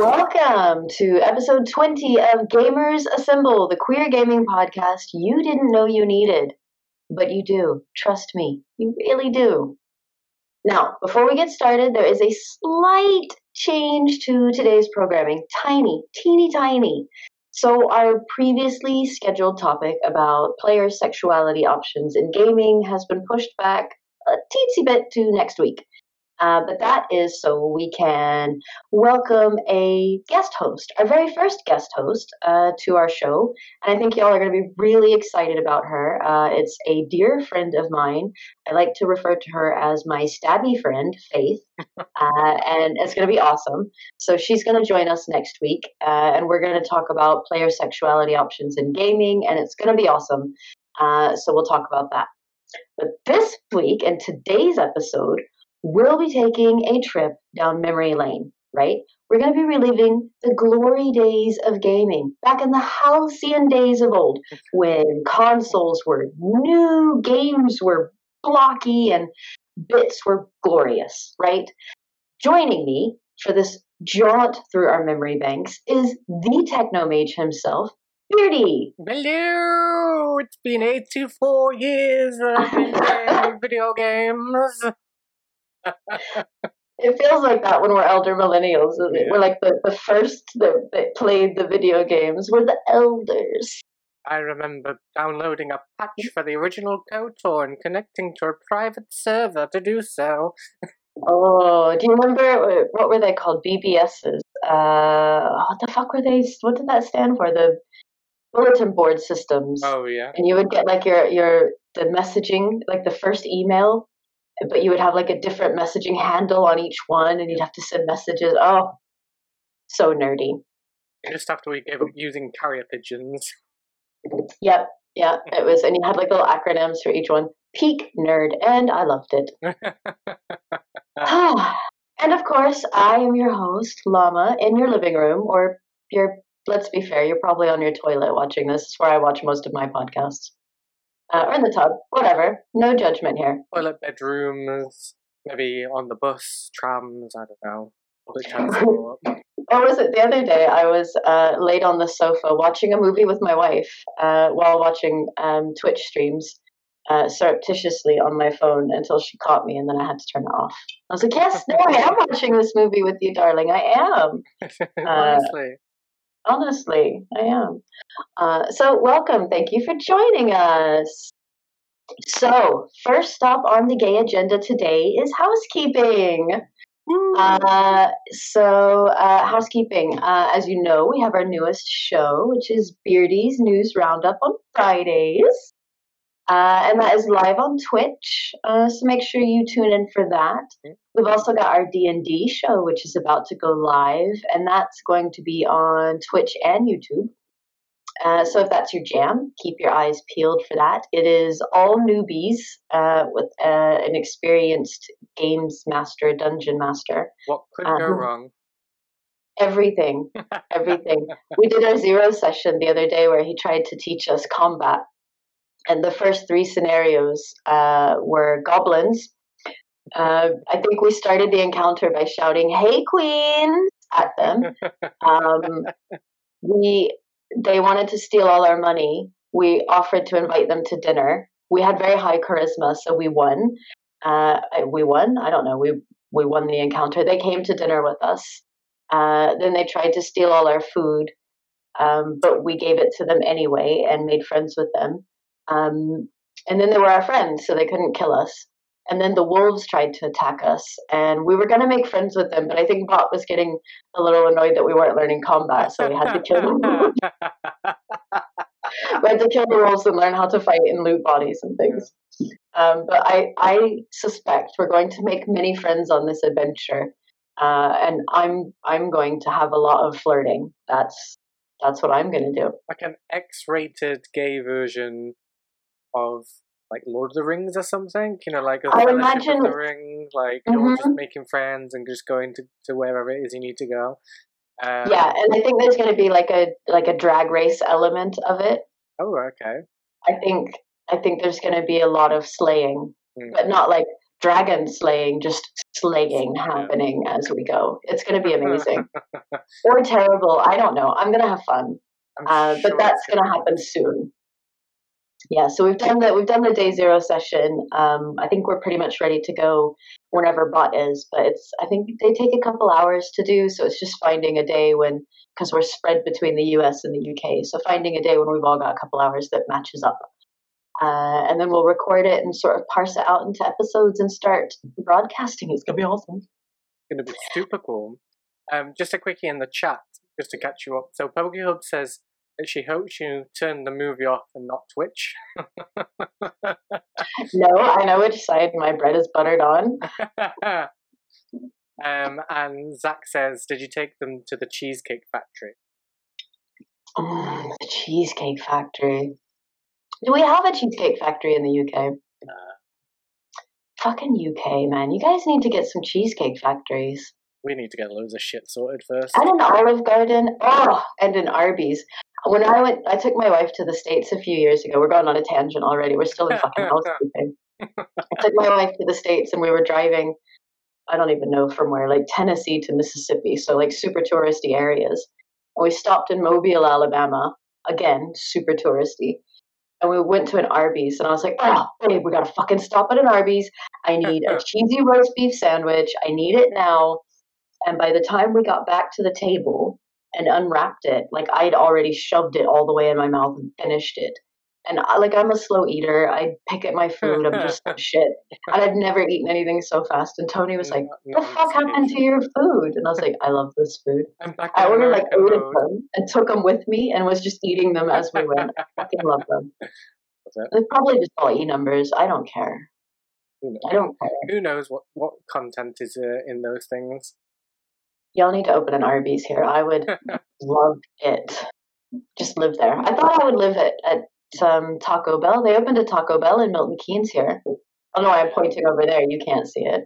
Welcome to episode 20 of Gamers Assemble, the queer gaming podcast you didn't know you needed. But you do. Trust me, you really do. Now, before we get started, there is a slight change to today's programming. Tiny, teeny tiny. So, our previously scheduled topic about player sexuality options in gaming has been pushed back a teensy bit to next week. Uh, but that is so we can welcome a guest host, our very first guest host uh, to our show. And I think y'all are going to be really excited about her. Uh, it's a dear friend of mine. I like to refer to her as my stabby friend, Faith. Uh, and it's going to be awesome. So she's going to join us next week. Uh, and we're going to talk about player sexuality options in gaming. And it's going to be awesome. Uh, so we'll talk about that. But this week and today's episode, we'll be taking a trip down memory lane, right? We're going to be reliving the glory days of gaming, back in the halcyon days of old, when consoles were new, games were blocky, and bits were glorious, right? Joining me for this jaunt through our memory banks is the techno mage himself, Beardy. Hello! It's been 84 years I've been playing video games. It feels like that when we're elder millennials. Yeah. We're like the, the first that, that played the video games. We're the elders. I remember downloading a patch for the original KOTOR and connecting to a private server to do so. oh, do you remember what were they called? BBSs. Uh, what the fuck were they? What did that stand for? The bulletin board systems. Oh yeah. And you would get like your your the messaging, like the first email but you would have like a different messaging handle on each one and you'd have to send messages. Oh, so nerdy. Just after we gave up using carrier pigeons. Yep, yeah, it was, and you had like little acronyms for each one. Peak nerd, and I loved it. and of course, I am your host, Llama, in your living room, or your. Let's be fair, you're probably on your toilet watching this. This is where I watch most of my podcasts uh, or in the tub, whatever. No judgment here. Toilet bedrooms, maybe on the bus, trams. I don't know. What was it? The other day, I was uh, laid on the sofa watching a movie with my wife uh, while watching um, Twitch streams. Uh, surreptitiously on my phone until she caught me, and then I had to turn it off. I was like, "Yes, no, I am watching this movie with you, darling. I am." Honestly, Honestly, I am. Uh, so, welcome. Thank you for joining us. So, first stop on the gay agenda today is housekeeping. Uh, so, uh, housekeeping. Uh, as you know, we have our newest show, which is Beardy's News Roundup on Fridays. Uh, and that is live on Twitch. Uh, so make sure you tune in for that. We've also got our D and D show, which is about to go live, and that's going to be on Twitch and YouTube. Uh, so if that's your jam, keep your eyes peeled for that. It is all newbies uh, with uh, an experienced games master, dungeon master. What could go um, wrong? Everything, everything. we did our zero session the other day where he tried to teach us combat and the first three scenarios uh, were goblins. Uh, I think we started the encounter by shouting "Hey, queen!" at them. Um, we they wanted to steal all our money. We offered to invite them to dinner. We had very high charisma, so we won. Uh, we won. I don't know. We we won the encounter. They came to dinner with us. Uh, then they tried to steal all our food, um, but we gave it to them anyway and made friends with them. Um, and then they were our friends, so they couldn't kill us. And then the wolves tried to attack us, and we were going to make friends with them, but I think Bot was getting a little annoyed that we weren't learning combat, so we had to kill them. we had to kill the wolves and learn how to fight and loot bodies and things. Um, but I, I suspect we're going to make many friends on this adventure, uh, and I'm I'm going to have a lot of flirting. That's that's what I'm going to do. Like an X-rated gay version of like Lord of the Rings or something. You know, like a I imagine of the Ring, like mm-hmm. you're just making friends and just going to, to wherever it is you need to go. Um, yeah, and I think there's going to be like a like a drag race element of it. Oh, okay. I think I think there's going to be a lot of slaying, mm. but not like dragon slaying, just slaying happening as we go. It's going to be amazing or terrible. I don't know. I'm going to have fun, uh, sure but that's going to happen soon. Yeah, so we've done the we've done the day zero session. Um, I think we're pretty much ready to go whenever bot is, but it's I think they take a couple hours to do. So it's just finding a day when because we're spread between the US and the UK. So finding a day when we've all got a couple hours that matches up. Uh, and then we'll record it and sort of parse it out into episodes and start broadcasting. It's gonna be awesome. It's gonna be super cool. Um, just a quickie in the chat, just to catch you up. So Pokey Hub says she hopes you turn the movie off and not Twitch. no, I know which side my bread is buttered on. um, and Zach says, "Did you take them to the Cheesecake Factory?" Oh, the Cheesecake Factory. Do we have a cheesecake factory in the UK? Uh, Fucking UK, man. You guys need to get some cheesecake factories. We need to get loads of shit sorted first. And an Olive Garden. Oh, and an Arby's. When I went, I took my wife to the States a few years ago. We're going on a tangent already. We're still in fucking housekeeping. I took my wife to the States and we were driving, I don't even know from where, like Tennessee to Mississippi. So, like super touristy areas. And we stopped in Mobile, Alabama. Again, super touristy and we went to an Arby's, and I was like, "Oh, babe, we gotta fucking stop at an Arby's. I need a cheesy roast beef sandwich. I need it now." And by the time we got back to the table and unwrapped it, like I had already shoved it all the way in my mouth and finished it. And I, like I'm a slow eater. I pick at my food. I'm just shit. And I've never eaten anything so fast. And Tony was like, "What the fuck happened to your food?" And I was like, "I love this food." I ordered like eight of them and took them with me and was just eating them as we went. I fucking love them. It's probably just all e numbers. I don't care. I don't care. Who knows what what content is uh, in those things? Y'all need to open an Arby's here. I would love it. Just live there. I thought I would live at, at um, Taco Bell. They opened a Taco Bell in Milton Keynes here. Oh no, I'm pointing over there. You can't see it.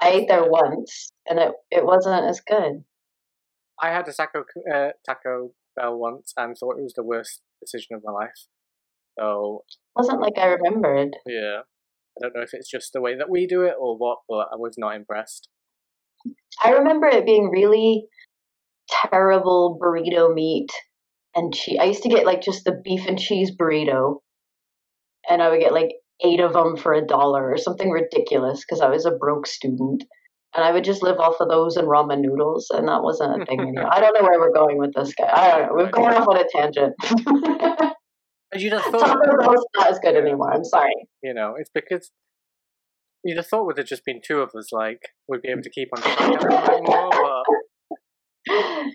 I ate there once, and it it wasn't as good. I had a taco uh, Taco Bell once and thought it was the worst decision of my life. So it wasn't like I remembered. Yeah, I don't know if it's just the way that we do it or what, but I was not impressed. I remember it being really terrible burrito meat and cheese. I used to get like just the beef and cheese burrito, and I would get like eight of them for a dollar or something ridiculous because I was a broke student. And I would just live off of those and ramen noodles, and that wasn't a thing anymore. I don't know where we're going with this guy. I don't know. We're going off on a tangent. you just thought Taco Bell's not as good anymore. I'm sorry. You know, it's because you'd have thought with it just been two of us, like we'd be able to keep on talking more, but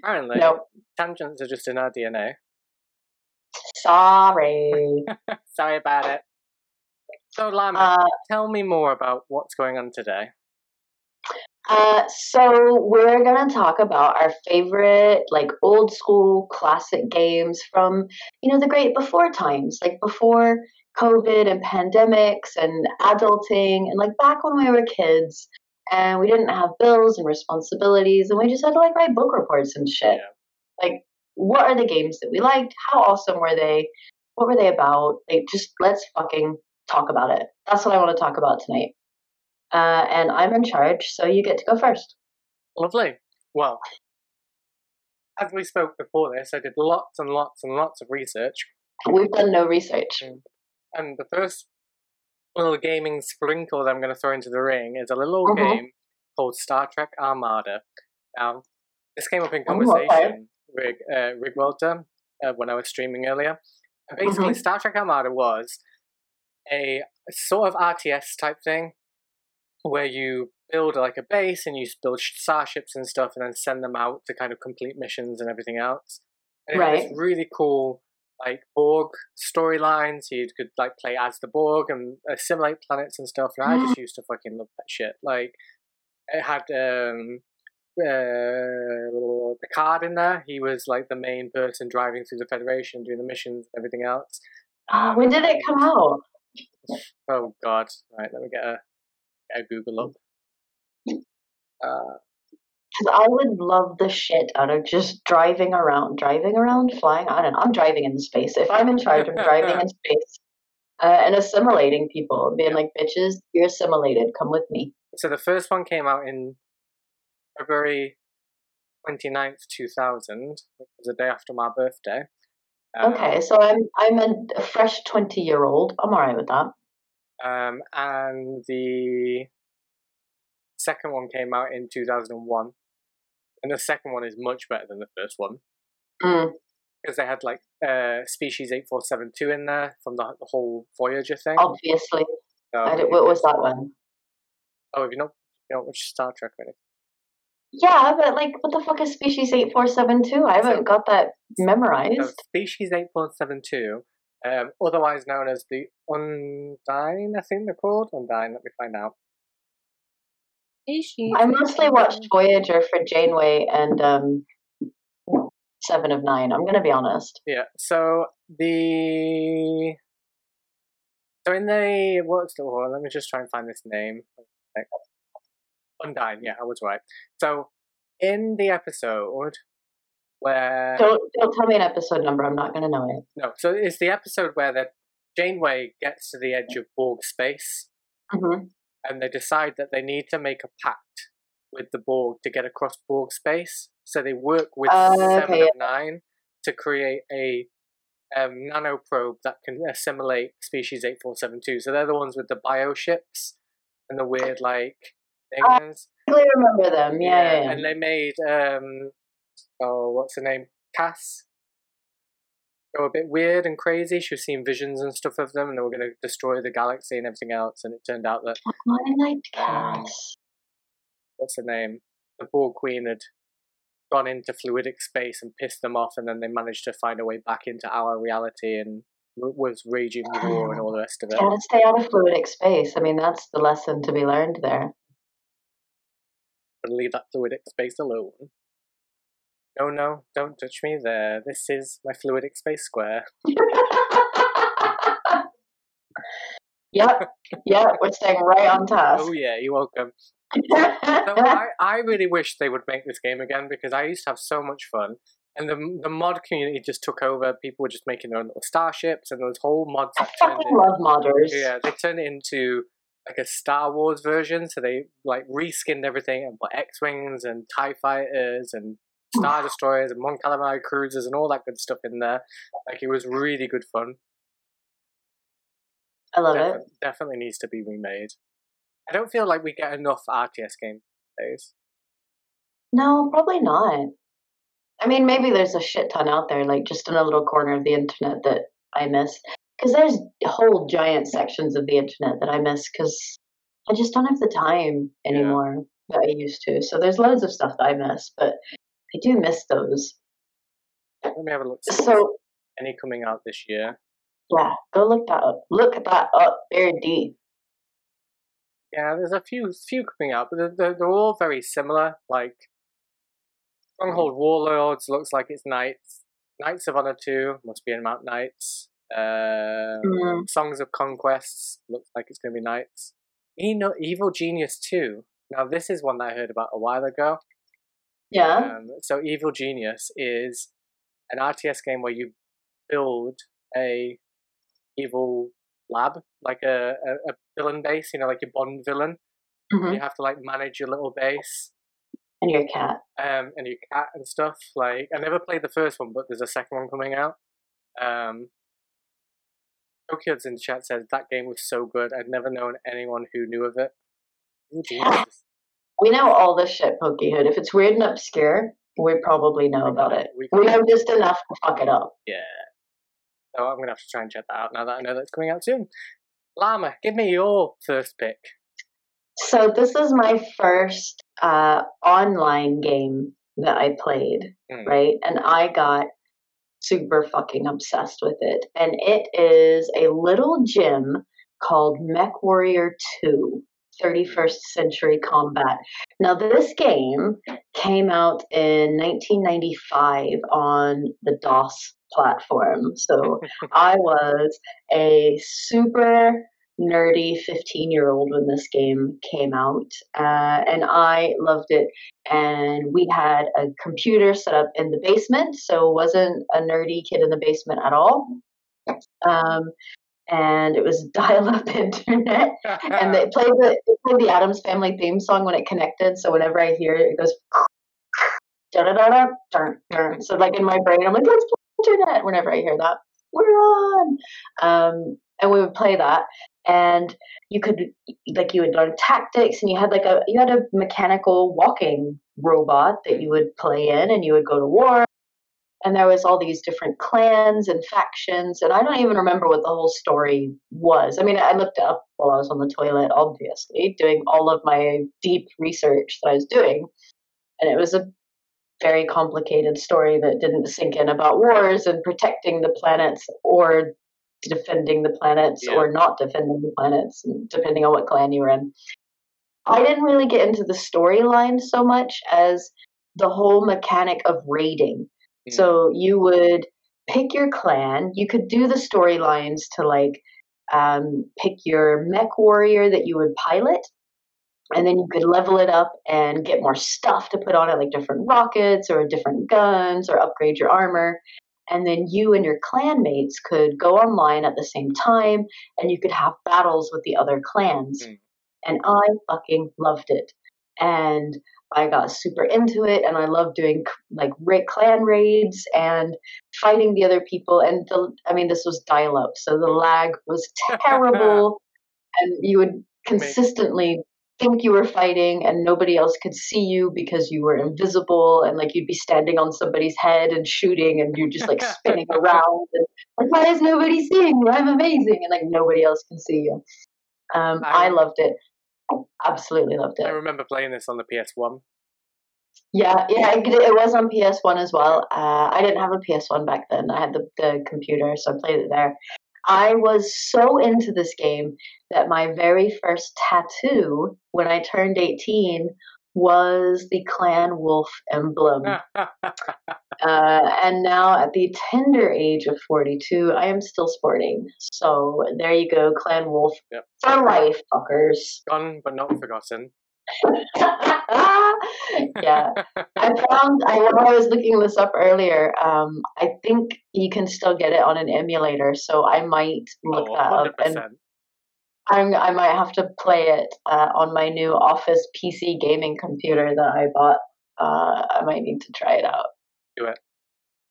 Apparently, nope. tangents are just in our DNA. Sorry. Sorry about it. So, Llama, uh, tell me more about what's going on today. Uh, so we're gonna talk about our favorite, like old school classic games from, you know, the great before times, like before COVID and pandemics and adulting, and like back when we were kids and we didn't have bills and responsibilities, and we just had to like write book reports and shit. Yeah. Like, what are the games that we liked? How awesome were they? What were they about? Like, just let's fucking talk about it. That's what I want to talk about tonight. Uh, and I'm in charge, so you get to go first. Lovely. Well, as we spoke before this, I did lots and lots and lots of research. We've done no research. And the first little gaming sprinkle that I'm going to throw into the ring is a little mm-hmm. game called Star Trek Armada. Now, this came up in conversation with uh, Rick Walter uh, when I was streaming earlier. And basically, mm-hmm. Star Trek Armada was a sort of RTS type thing where you build like a base and you build starships and stuff and then send them out to kind of complete missions and everything else. And right. it's really cool like Borg storylines. You could like play as the Borg and assimilate planets and stuff. And I just mm. used to fucking love that shit. Like it had um, uh, the card in there. He was like the main person driving through the Federation, doing the missions and everything else. Um, when did it come out? Oh God! Right, let me get a, get a Google up. Uh, I would love the shit out of just driving around, driving around, flying. I don't know. I'm driving in space. If I'm in charge, I'm driving in space. uh, and assimilating people, being like, bitches, you're assimilated. Come with me. So the first one came out in February 29th, 2000, which was the day after my birthday. Um, okay, so I'm I'm a fresh 20 year old. I'm all right with that. Um, and the second one came out in 2001. And the second one is much better than the first one. Mm. Because they had like uh, Species 8472 in there from the, the whole Voyager thing. Obviously. what was that one? Oh, have you not, you not watched Star Trek anything? Yeah, but like, what the fuck is Species 8472? I haven't so, got that memorized. So species 8472, um, otherwise known as the Undine, I think they're called. Undine, let me find out. Species I mostly watched Voyager for Janeway and um, Seven of Nine. I'm gonna be honest. Yeah. So the so in the what's the well, let me just try and find this name. Undine. Yeah, I was right. So in the episode where don't don't tell me an episode number. I'm not gonna know it. No. So it's the episode where the Janeway gets to the edge of Borg space, mm-hmm. And they decide that they need to make a pact with the Borg to get across Borg space. So they work with uh, Seven okay. of Nine to create a um, nano probe that can assimilate species 8472. So they're the ones with the bioships and the weird, like, things. I remember them, yeah, yeah, yeah. And they made, um, oh, what's her name? Kes. They were a bit weird and crazy. She was seeing visions and stuff of them, and they were going to destroy the galaxy and everything else. And it turned out that. Um, what's her name? The Borg Queen had gone into fluidic space and pissed them off, and then they managed to find a way back into our reality and was raging war and all the rest of it. Gotta stay out of fluidic space. I mean, that's the lesson to be learned there. And leave that fluidic space alone. No, no, don't touch me there. This is my fluidic space square. yep, yep, we're staying right on task. Oh yeah, you're welcome so I, I really wish they would make this game again because I used to have so much fun. And the the mod community just took over. People were just making their own little starships, and those whole mods. I fucking love modders. Yeah, they turned it into like a Star Wars version. So they like reskinned everything and put X wings and Tie fighters and Star Destroyers and Mon Calamari cruisers and all that good stuff in there. Like it was really good fun. I love it. Definitely needs to be remade. I don't feel like we get enough RTS games days. No, probably not. I mean, maybe there's a shit ton out there, like just in a little corner of the internet that I miss. Because there's whole giant sections of the internet that I miss because I just don't have the time anymore yeah. that I used to. So there's loads of stuff that I miss, but I do miss those. Let me have a look. So, any coming out this year? Yeah, go look that up. Look that up very deep. Yeah, there's a few few coming out, but they're, they're, they're all very similar. Like Stronghold Warlords looks like it's Knights. Knights of Honor 2 must be in Mount Knights. Uh, mm. Songs of Conquests looks like it's going to be Knights. Evil Genius 2. Now, this is one that I heard about a while ago. Yeah. Um, so, Evil Genius is an RTS game where you build a evil lab, like a, a, a villain base, you know, like your Bond villain. Mm-hmm. You have to like manage your little base. And your cat. Um, and your cat and stuff. Like I never played the first one, but there's a second one coming out. Um, Pokeyods in the chat says that game was so good. I'd never known anyone who knew of it. we know all this shit, Pokehood. If it's weird and obscure, we probably know about it. We, we know just enough to fuck it up. Yeah. So I'm gonna have to try and check that out now that I know that's coming out soon. Llama, give me your first pick. So this is my first uh, online game that I played, mm. right? And I got super fucking obsessed with it. And it is a little gym called Mech Warrior 2. 31st Century Combat. Now, this game came out in 1995 on the DOS platform. So I was a super nerdy 15 year old when this game came out uh, and i loved it and we had a computer set up in the basement so wasn't a nerdy kid in the basement at all um, and it was dial-up internet, and they played the it played the Addams Family theme song when it connected. So whenever I hear it, it goes. So like in my brain, I'm like, let's play internet. Whenever I hear that, we're on. Um, and we would play that, and you could like you would learn tactics, and you had like a you had a mechanical walking robot that you would play in, and you would go to war and there was all these different clans and factions and i don't even remember what the whole story was. I mean i looked up while i was on the toilet obviously doing all of my deep research that i was doing. And it was a very complicated story that didn't sink in about wars and protecting the planets or defending the planets yeah. or not defending the planets depending on what clan you were in. I didn't really get into the storyline so much as the whole mechanic of raiding So you would pick your clan. You could do the storylines to like um, pick your mech warrior that you would pilot, and then you could level it up and get more stuff to put on it, like different rockets or different guns, or upgrade your armor. And then you and your clanmates could go online at the same time, and you could have battles with the other clans. Mm. And I fucking loved it. And I got super into it and I loved doing like clan raids and fighting the other people. And the, I mean, this was dial up, so the lag was terrible. and you would consistently think you were fighting and nobody else could see you because you were invisible and like you'd be standing on somebody's head and shooting and you're just like spinning around and like why is nobody seeing me? I'm amazing and like nobody else can see you. Um, I, I loved it. Absolutely loved it. I remember playing this on the PS1. Yeah, yeah, it, it was on PS1 as well. Uh, I didn't have a PS1 back then. I had the, the computer, so I played it there. I was so into this game that my very first tattoo when I turned 18 was the Clan Wolf emblem. uh, and now, at the tender age of 42, I am still sporting. So there you go, Clan Wolf yep. for life, fuckers. Gone but not forgotten. yeah, I found I, I was looking this up earlier. Um, I think you can still get it on an emulator, so I might look oh, that 100%. up and I'm, i might have to play it uh, on my new Office PC gaming computer that I bought. Uh, I might need to try it out. Do it.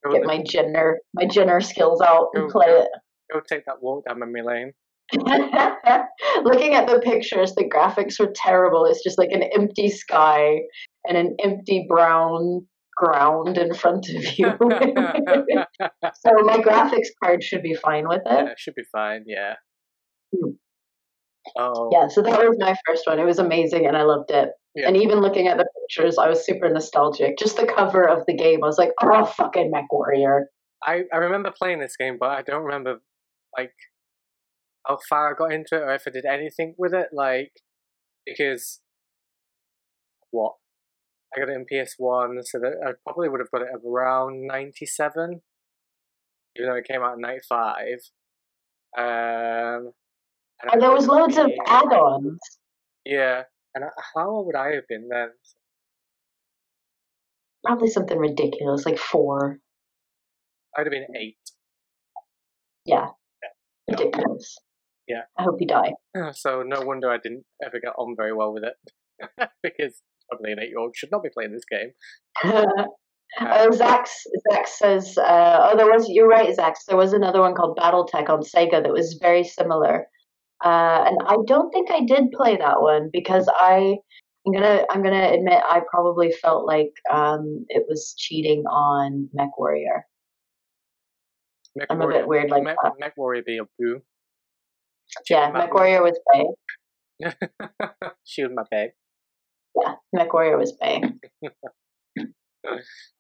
Go Get my Jenner my Jenner skills out go, and play go, it. Go take that walk down memory lane. Looking at the pictures, the graphics were terrible. It's just like an empty sky and an empty brown ground in front of you. so my graphics card should be fine with it. Yeah, it should be fine. Yeah. Hmm. Oh. Yeah, so that was my first one. It was amazing and I loved it. Yeah. And even looking at the pictures, I was super nostalgic. Just the cover of the game, I was like, oh, fucking Mech Warrior. I, I remember playing this game, but I don't remember, like, how far I got into it or if I did anything with it. Like, because, what? I got it in PS1, so that I probably would have got it around 97, even though it came out in 95. Um, and, and there was loads of add-ons. Yeah, and how old would I have been then? Probably something ridiculous, like four. I'd have been eight. Yeah. yeah. Ridiculous. Yeah. I hope you die. So no wonder I didn't ever get on very well with it, because probably an eight-year-old should not be playing this game. Uh, Zax, Zax says, uh, oh, there was, you're right, Zax, there was another one called Battletech on Sega that was very similar. Uh, and I don't think I did play that one because I I'm gonna I'm gonna admit I probably felt like um, it was cheating on Mech Warrior. Mech I'm Warrior, a bit weird like Mech, that. Mech Warrior be a boo. Yeah, Mech Warrior was Bay. Shoot my babe. Yeah, Mech Warrior was Bay.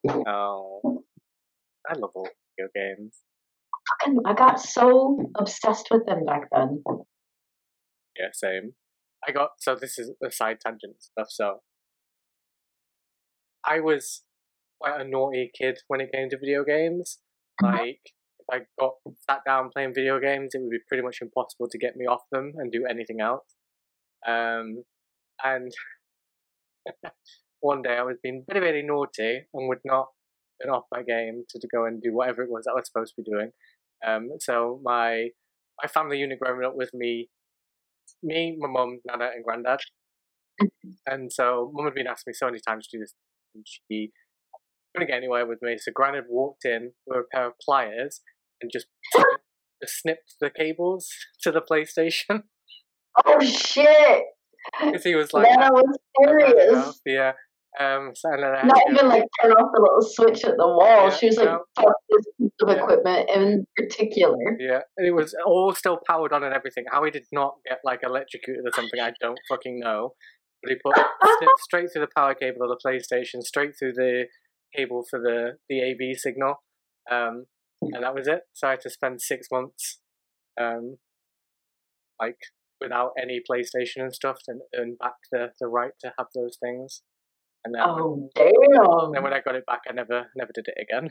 oh, I love all video games. I got so obsessed with them back then. Yeah, same. I got so this is a side tangent stuff. So I was quite a naughty kid when it came to video games. Mm-hmm. Like if I got sat down playing video games, it would be pretty much impossible to get me off them and do anything else. Um, and one day I was being very very naughty and would not turn off my game to, to go and do whatever it was that I was supposed to be doing. Um, so my my family unit growing up with me, me, my mum, Nana, and granddad. Mm-hmm. and so mum had been asking me so many times to do this, and she couldn't get anywhere with me. So granddad walked in with a pair of pliers and just, just snipped the cables to the PlayStation. Oh shit! Because he was like, Nana was serious. Yeah. Um, so Not even like turn off the little switch at the wall. Yeah, she was like, no. fuck this piece of yeah. equipment in particular. Yeah, and it was all still powered on and everything. How he did not get like electrocuted or something, I don't fucking know. But he put straight through the power cable of the PlayStation, straight through the cable for the the AV signal, um, and that was it. So I had to spend six months, um, like without any PlayStation and stuff, and earn back the the right to have those things. And then, oh damn! Then when I got it back, I never never did it again.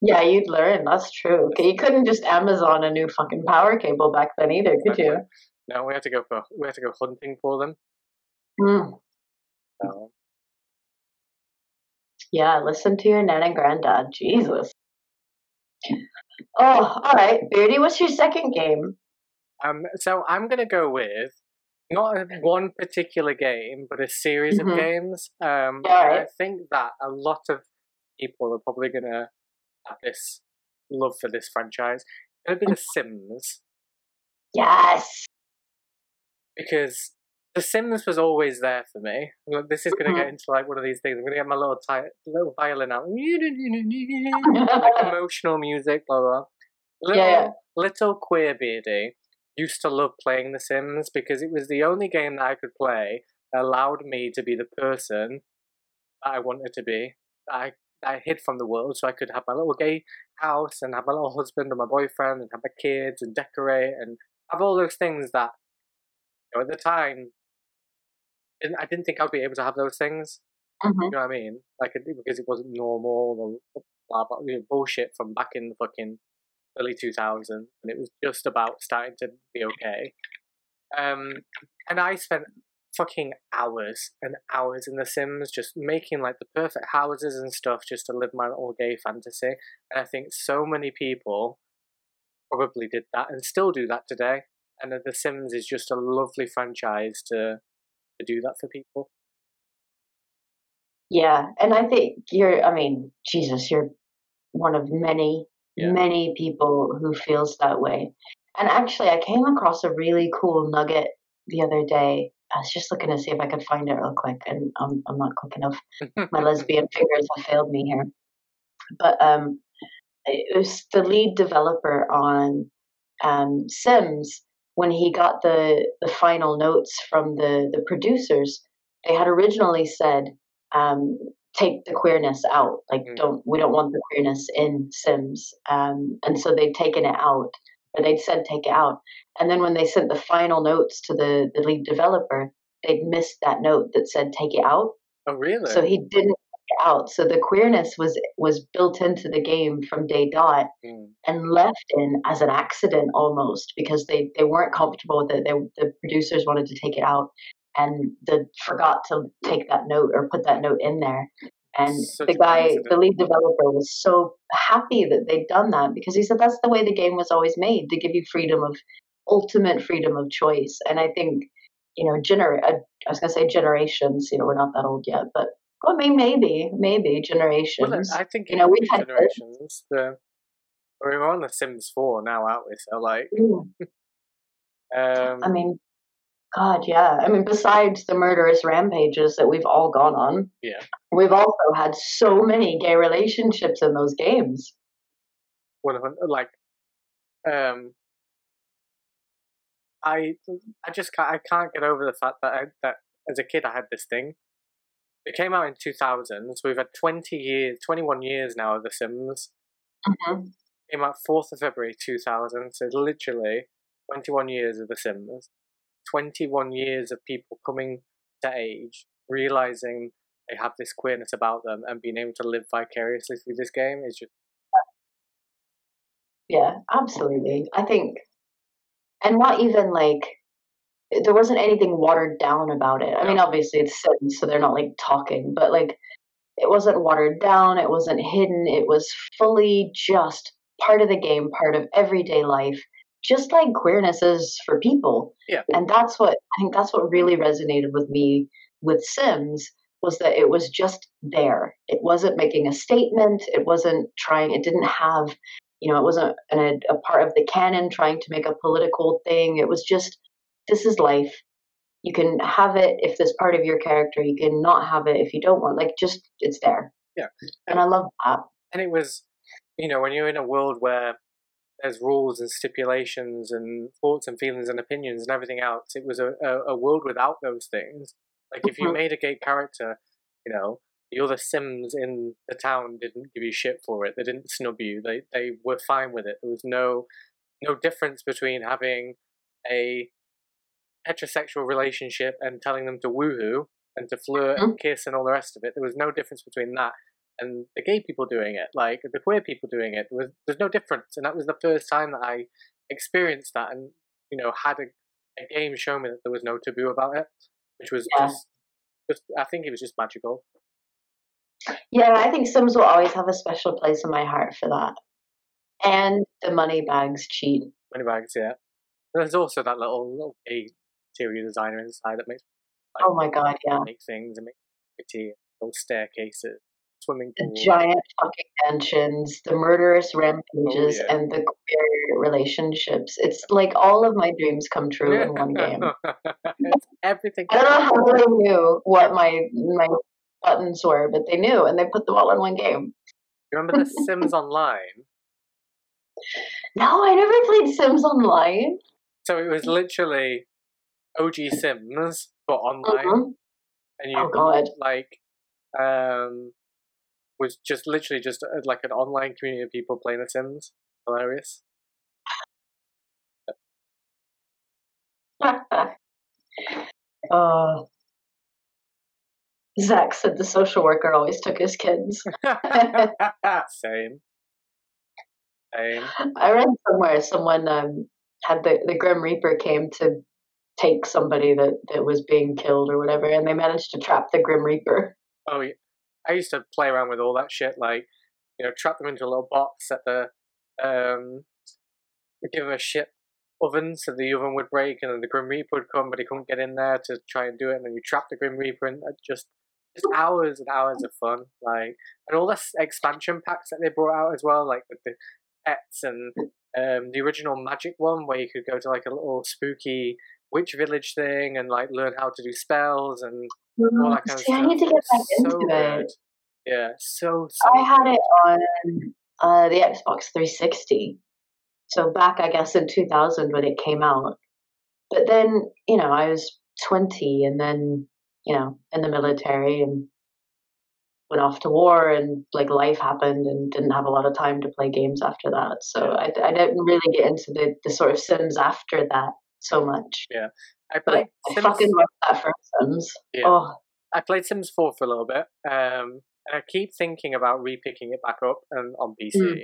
yeah, you'd learn. That's true. You couldn't just Amazon a new fucking power cable back then either, could you? No, we had to go for we had to go hunting for them. Mm. So. Yeah, listen to your nan and granddad. Jesus. Oh, all right, Beardy. What's your second game? Um, so I'm gonna go with not one particular game, but a series mm-hmm. of games. Um, yeah. I think that a lot of people are probably gonna have this love for this franchise. It's gonna be The Sims. Yes. Because The Sims was always there for me. This is gonna mm-hmm. get into like one of these things. I'm gonna get my little ty- little violin out, like emotional music, blah blah. Little, yeah. little queer beardy used to love playing The Sims because it was the only game that I could play that allowed me to be the person that I wanted to be. I I hid from the world so I could have my little gay house and have my little husband and my boyfriend and have my kids and decorate and have all those things that you know, at the time I didn't think I'd be able to have those things. Mm-hmm. You know what I mean? Like because it wasn't normal or blah blah, blah bullshit from back in the fucking early 2000s, and it was just about starting to be okay. Um, and I spent fucking hours and hours in The Sims just making like the perfect houses and stuff just to live my little gay fantasy. And I think so many people probably did that and still do that today. And The Sims is just a lovely franchise to to do that for people. Yeah, and I think you're. I mean, Jesus, you're one of many yeah. many people who feels that way. And actually, I came across a really cool nugget the other day. I was just looking to see if I could find it real quick, and I'm, I'm not quick enough. My lesbian fingers have failed me here. But um, it was the lead developer on um, Sims when he got the, the final notes from the, the producers. They had originally said um, take the queerness out. Like, mm. don't we don't want the queerness in Sims, um, and so they'd taken it out, or they'd said take it out. And then when they sent the final notes to the the lead developer, they'd missed that note that said take it out. Oh, really? So he didn't take it out. So the queerness was was built into the game from day dot mm. and left in as an accident almost because they, they weren't comfortable with it. They, the producers wanted to take it out and the forgot to take that note or put that note in there. And Such the guy, the lead developer, was so happy that they'd done that because he said that's the way the game was always made to give you freedom of ultimate freedom of choice. And I think, you know, gener- uh, I was going to say generations, you know, we're not that old yet, but well, I mean, maybe, maybe generations. Well, I think you know we've had generations. The we're on the Sims Four now, aren't we? So like, um, I mean, God, yeah. I mean, besides the murderous rampages that we've all gone on, yeah, we've also had so many gay relationships in those games. One of them, like, um, I, I just can't, I can't get over the fact that I, that as a kid I had this thing. It came out in 2000, so we've had 20 years, 21 years now of The Sims. Mm-hmm. Came out 4th of February 2000, so literally 21 years of The Sims. 21 years of people coming to age, realizing they have this queerness about them, and being able to live vicariously through this game is just. Yeah, absolutely. I think, and not even like there wasn't anything watered down about it. I mean, obviously it's said, so they're not like talking, but like it wasn't watered down, it wasn't hidden, it was fully just part of the game, part of everyday life just like queerness is for people. Yeah. And that's what I think that's what really resonated with me with Sims was that it was just there. It wasn't making a statement. It wasn't trying. It didn't have, you know, it wasn't a, a part of the canon trying to make a political thing. It was just this is life. You can have it if this part of your character. You can not have it if you don't want. Like just it's there. Yeah. And I love that. And it was, you know, when you're in a world where there's rules and stipulations and thoughts and feelings and opinions and everything else, it was a, a, a world without those things. Like if you mm-hmm. made a gay character, you know, the other Sims in the town didn't give you shit for it. They didn't snub you. They they were fine with it. There was no no difference between having a heterosexual relationship and telling them to woohoo and to flirt mm-hmm. and kiss and all the rest of it. There was no difference between that and the gay people doing it, like the queer people doing it. There was there's no difference, and that was the first time that I experienced that, and you know had a, a game show me that there was no taboo about it, which was yeah. just, just I think it was just magical. Yeah, I think Sims will always have a special place in my heart for that, and the money bags cheat. Money bags, yeah. There's also that little little gay interior designer inside that makes. Like, oh my god! Yeah. Make things and make pretty little staircases swimming pool. The giant fucking mansions, the murderous oh, rampages, oh, yeah. and the queer relationships. It's like all of my dreams come true in one game. everything. I don't know how they knew what my my buttons were, but they knew, and they put them all in one game. You remember The Sims Online? No, I never played Sims Online. So it was literally OG Sims, but online. Mm-hmm. And you oh, God. like um was just literally just a, uh, like an online community of people playing The Sims. Hilarious. uh, Zach said the social worker always took his kids. Same. Same. I read somewhere someone um, had the, the Grim Reaper came to take somebody that, that was being killed or whatever, and they managed to trap the Grim Reaper. Oh, yeah. I used to play around with all that shit, like you know, trap them into a little box at the um, give them a shit oven so the oven would break, and then the Grim Reaper would come, but he couldn't get in there to try and do it, and then you trap the Grim Reaper, and just just hours and hours of fun, like and all the expansion packs that they brought out as well, like with the pets and um, the original Magic one where you could go to like a little spooky witch village thing and like learn how to do spells and all that kind See, of stuff. I need to get back so into good. it. Yeah, so, so I had it on uh, the Xbox 360. So back, I guess, in 2000 when it came out. But then, you know, I was 20 and then, you know, in the military and went off to war and like life happened and didn't have a lot of time to play games after that. So I, I didn't really get into the, the sort of Sims after that so much. Yeah. I played I fucking love that for Sims. Yeah. Oh. I played Sims 4 for a little bit. Um, I keep thinking about repicking it back up and on PC, mm.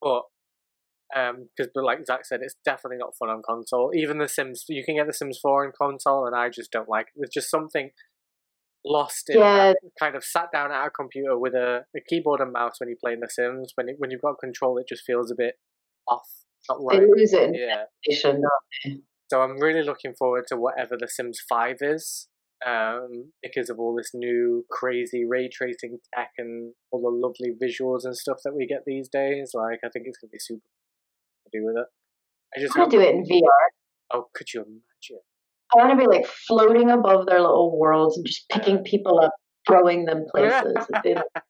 but because um, like Zach said, it's definitely not fun on console. Even the Sims, you can get the Sims 4 on console, and I just don't like it. There's just something lost in yeah. kind of sat down at a computer with a, a keyboard and mouse when you play in the Sims. When it, when you've got control, it just feels a bit off. Not right. They lose it yeah. So I'm really looking forward to whatever the Sims 5 is um, because of all this new crazy ray tracing tech and all the lovely visuals and stuff that we get these days. Like, I think it's going to be super to do with it. I just want to do it in VR. Oh, could you imagine? I want to be like floating above their little worlds and just picking people up, throwing them places.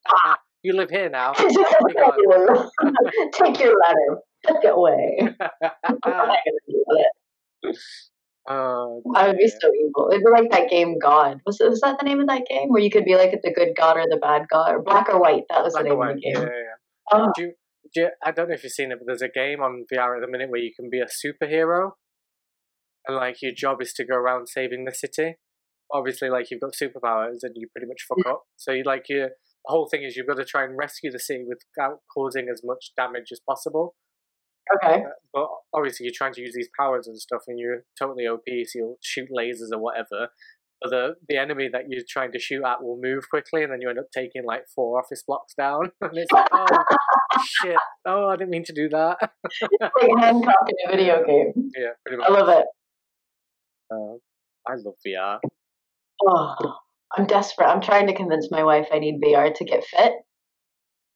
ah. You live here now. Take your ladder. Take it Uh, I would be so evil. It'd be like that game God. Was was that the name of that game where you could be like the good God or the bad God or black or white? That was black the name of the game. Yeah, yeah. Oh. Do you, do you, I don't know if you've seen it, but there's a game on VR at the minute where you can be a superhero, and like your job is to go around saving the city. Obviously, like you've got superpowers and you pretty much fuck up. So you like your the whole thing is you've got to try and rescue the city without causing as much damage as possible. Okay. Uh, but obviously, you're trying to use these powers and stuff, and you're totally OP, so you'll shoot lasers or whatever. But the the enemy that you're trying to shoot at will move quickly, and then you end up taking like four office blocks down. and it's like, oh shit! Oh, I didn't mean to do that. like Hancock in a video game. Yeah, pretty much. I love it. Uh, I love VR. Oh, I'm desperate. I'm trying to convince my wife I need VR to get fit.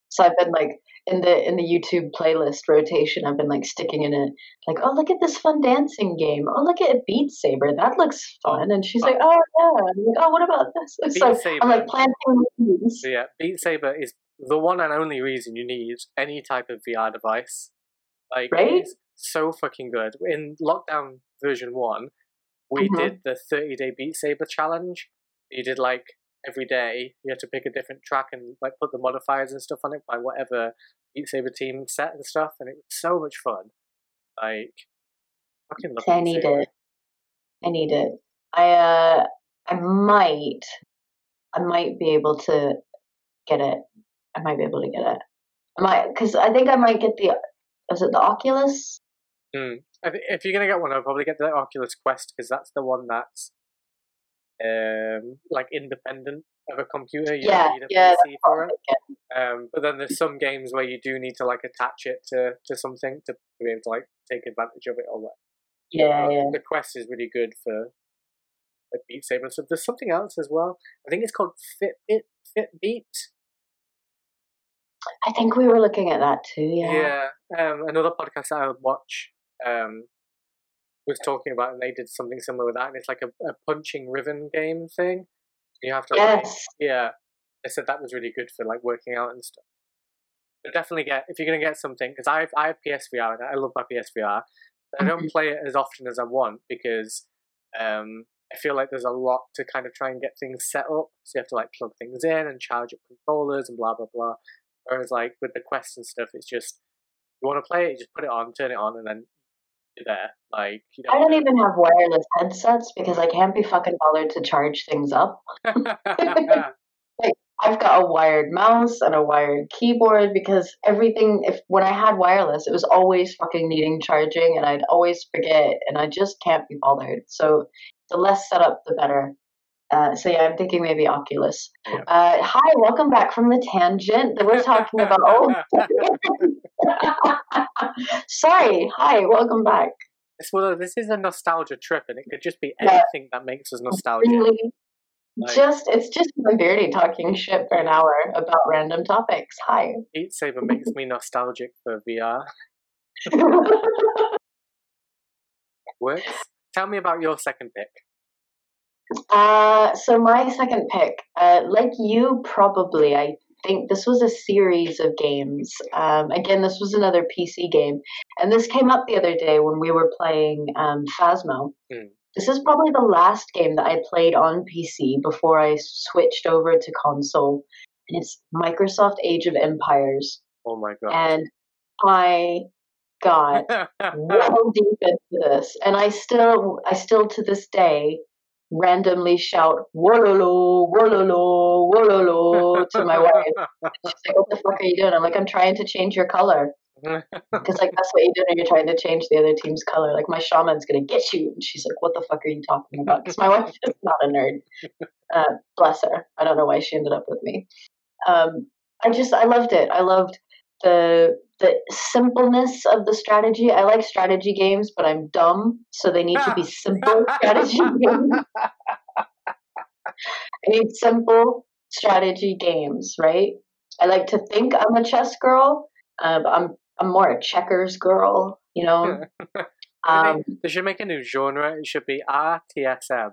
So I've been like in the in the YouTube playlist rotation. I've been like sticking in it, like, oh look at this fun dancing game. Oh look at Beat Saber. That looks fun. And she's like, oh yeah. I'm like, oh, what about this? It's Beat Saber. I'm like planting seeds. Yeah, Beat Saber is the one and only reason you need any type of VR device. Like, right? it's so fucking good. In lockdown version one, we mm-hmm. did the 30 day Beat Saber challenge. You did like every day. You had to pick a different track and like put the modifiers and stuff on it by whatever Beat Saber team set and stuff, and it was so much fun. Like, fucking love I need it. I need it. I uh, I might, I might be able to get it. I might be able to get it. I might, because I think I might get the. Was it the Oculus? Mm. If you're gonna get one, I'll probably get the Oculus Quest because that's the one that's um, like independent of a computer. You yeah, need a yeah, PC for it. Um, but then there's some games where you do need to like attach it to, to something to be able to like take advantage of it or what. Yeah, yeah. The Quest is really good for like Beat Saber. So there's something else as well. I think it's called Fitbit. Fitbeat. I think we were looking at that too. Yeah. Yeah. Um, another podcast I would watch um, was talking about, and they did something similar with that, and it's like a, a punching ribbon game thing. You have to, yes. Like, yeah. They said that was really good for like working out and stuff. But definitely get if you're gonna get something because I I have PSVR and I love my PSVR. I don't mm-hmm. play it as often as I want because um, I feel like there's a lot to kind of try and get things set up. So you have to like plug things in and charge up controllers and blah blah blah. Whereas like with the Quest and stuff, it's just you want to play it, you just put it on, turn it on, and then there. Like don't I don't even have wireless headsets because I can't be fucking bothered to charge things up. like I've got a wired mouse and a wired keyboard because everything if when I had wireless it was always fucking needing charging and I'd always forget and I just can't be bothered. So the less setup the better. Uh, so yeah, I'm thinking maybe Oculus. Yeah. Uh, hi, welcome back from the tangent that we're talking about. oh, sorry. Hi, welcome back. This, well, this is a nostalgia trip, and it could just be anything yeah. that makes us nostalgic. Really, like, just it's just my Beardy talking shit for an hour about random topics. Hi. Beat Saber makes me nostalgic for VR. Works. Tell me about your second pick. Uh, so my second pick, uh, like you probably, I think this was a series of games. Um, again, this was another PC game, and this came up the other day when we were playing um, Phasmo. Mm. This is probably the last game that I played on PC before I switched over to console, and it's Microsoft Age of Empires. Oh my god! And I got well deep into this, and I still, I still to this day randomly shout "Wololo, wololo, wololo" to my wife. She's like, "What the fuck are you doing?" I'm like, "I'm trying to change your color." Because like that's what you do when you're trying to change the other team's color. Like my shaman's gonna get you, and she's like, "What the fuck are you talking about?" Because my wife is not a nerd. Uh, bless her. I don't know why she ended up with me. Um, I just I loved it. I loved the the simpleness of the strategy. I like strategy games, but I'm dumb, so they need to be simple strategy games. I need simple strategy games, right? I like to think I'm a chess girl. Uh, I'm I'm more a checkers girl, you know. um, they should make a new genre. It should be RTSM,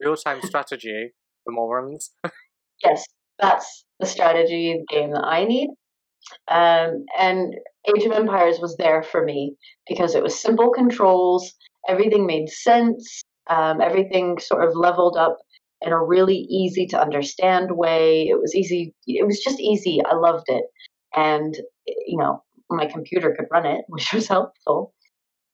real time strategy for morons. yes, that's the strategy game that I need. Um, and Age of Empires was there for me because it was simple controls, everything made sense, um, everything sort of leveled up in a really easy to understand way. It was easy, it was just easy. I loved it. And, you know, my computer could run it, which was helpful.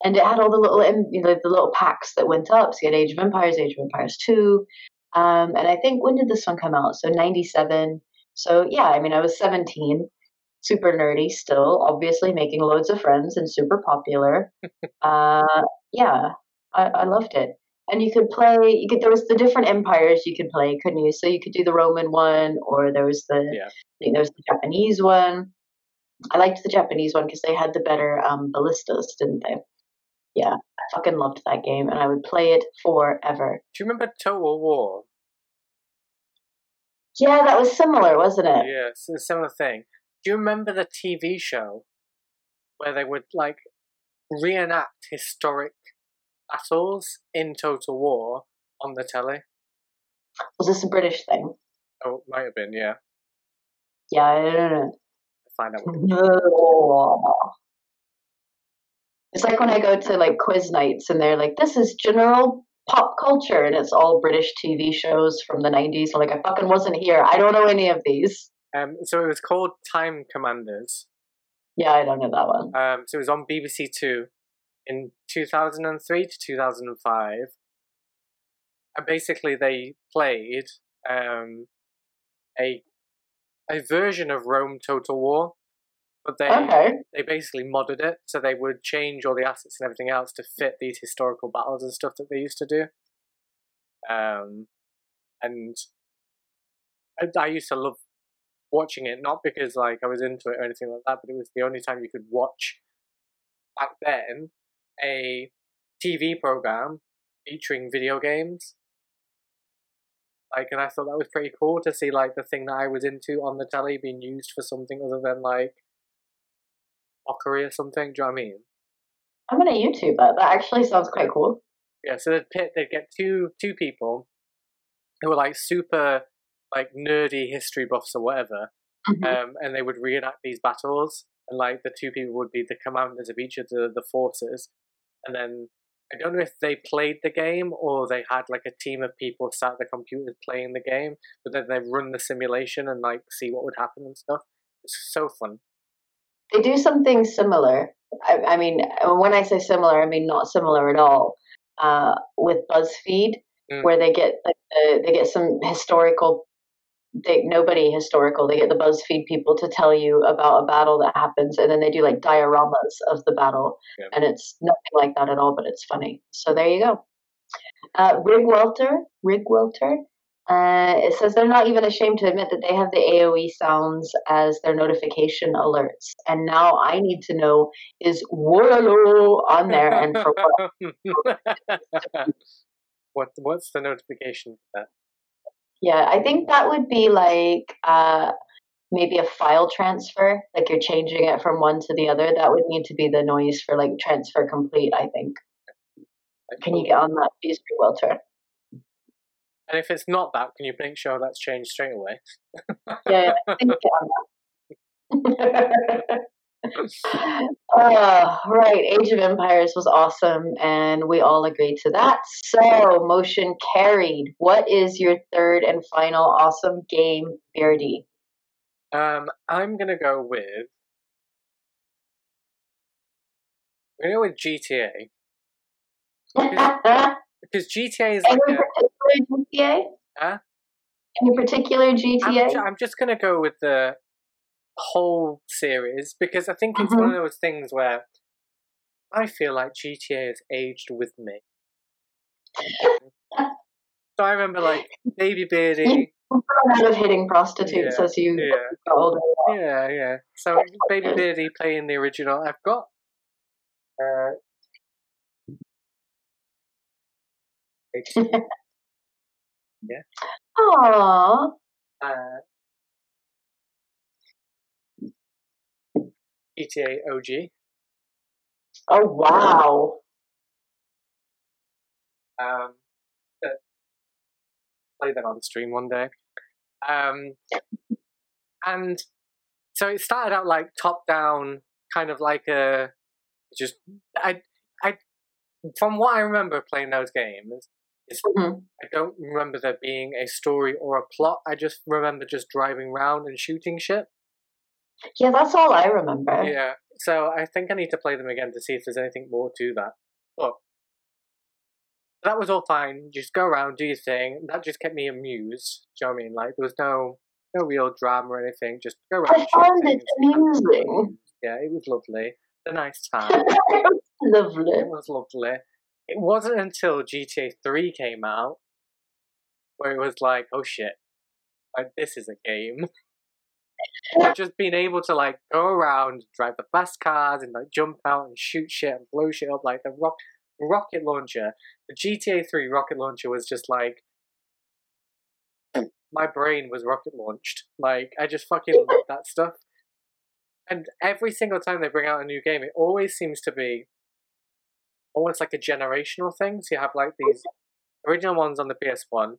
And it had all the little, you know, the little packs that went up. So you had Age of Empires, Age of Empires 2. Um, and I think, when did this one come out? So 97. So yeah, I mean, I was 17 super nerdy still, obviously making loads of friends and super popular. uh, yeah, I, I loved it. And you could play. You could. There was the different empires you could play, couldn't you? So you could do the Roman one, or there was the. Yeah. I think there was the Japanese one. I liked the Japanese one because they had the better um, ballistas, didn't they? Yeah, I fucking loved that game, and I would play it forever. Do you remember Total War? Yeah, that was similar, wasn't it? Yeah, it's a similar thing. Do you remember the TV show where they would like reenact historic battles in Total War on the telly? Was this a British thing? Oh, it might have been, yeah. Yeah, I don't know. Find out. What it's like when I go to like quiz nights and they're like, "This is general pop culture," and it's all British TV shows from the '90s. I'm like, I fucking wasn't here. I don't know any of these. Um, so it was called Time Commanders. Yeah, I don't know that one. Um, so it was on BBC Two in 2003 to 2005. And basically, they played um, a a version of Rome Total War, but they okay. they basically modded it so they would change all the assets and everything else to fit these historical battles and stuff that they used to do. Um, and I, I used to love watching it, not because like I was into it or anything like that, but it was the only time you could watch back then a TV program featuring video games. Like, and I thought that was pretty cool to see like the thing that I was into on the telly being used for something other than like mockery or something. Do you know what I mean? I'm gonna YouTube that. That actually sounds quite cool. Yeah, so they'd pit, they'd get two two people who were like super like nerdy history buffs or whatever, mm-hmm. um, and they would reenact these battles, and like the two people would be the commanders of each of the the forces, and then I don't know if they played the game or they had like a team of people sat at the computers playing the game, but then they run the simulation and like see what would happen and stuff. It's so fun. They do something similar. I, I mean, when I say similar, I mean not similar at all. Uh, with BuzzFeed, mm. where they get like the, they get some historical they nobody historical. They get the BuzzFeed people to tell you about a battle that happens, and then they do like dioramas of the battle, yeah. and it's nothing like that at all, but it's funny. So there you go. Uh, Rig Welter, Rig Welter. Uh, it says they're not even ashamed to admit that they have the AOE sounds as their notification alerts. And now I need to know is Wololo on there and for what? what what's the notification for that? Yeah, I think that would be like uh, maybe a file transfer, like you're changing it from one to the other. That would need to be the noise for like transfer complete, I think. Can you get on that, please, Welter? And if it's not that, can you make sure that's changed straight away? yeah, yeah, uh, right, Age of Empires was awesome, and we all agreed to that. So, motion carried. What is your third and final awesome game, Beardy? Um, I'm gonna go with. I'm gonna go with GTA. Because, because GTA is like Any a, particular GTA? Huh? Any particular GTA? I'm, I'm just gonna go with the whole series because I think it's mm-hmm. one of those things where I feel like GTA has aged with me. so I remember like Baby Beardy. out of hitting prostitutes yeah, as you yeah. got older. Yeah, yeah. So Baby Beardy playing the original. I've got. Uh, yeah. Aww. Uh, GTA OG. Oh wow! Um, uh, play that on stream one day. Um, and so it started out like top down, kind of like a just I I from what I remember playing those games. Mm-hmm. I don't remember there being a story or a plot. I just remember just driving around and shooting shit. Yeah, that's all I remember. Yeah, so I think I need to play them again to see if there's anything more to that. But that was all fine. Just go around, do your thing. That just kept me amused. Do you know what I mean? Like there was no no real drama or anything. Just go around. I found it amusing. Yeah, it was lovely. A nice time. lovely. It was lovely. It wasn't until GTA Three came out where it was like, oh shit, like this is a game. but just being able to like go around, drive the fast cars, and like jump out and shoot shit and blow shit up like the rock rocket launcher. The GTA Three rocket launcher was just like my brain was rocket launched. Like I just fucking love that stuff. And every single time they bring out a new game, it always seems to be almost like a generational thing. So you have like these original ones on the PS1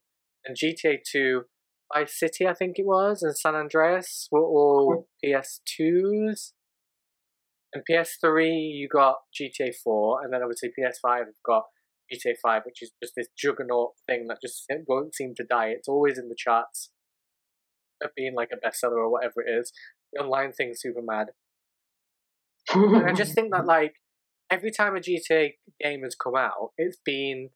and GTA 2, Vice City, I think it was, and San Andreas were all PS2s. And PS3, you got GTA 4, and then obviously PS5, you've got GTA 5, which is just this juggernaut thing that just won't seem to die. It's always in the charts of being like a bestseller or whatever it is. The online thing's super mad. and I just think that like every time a GTA game has come out, it's been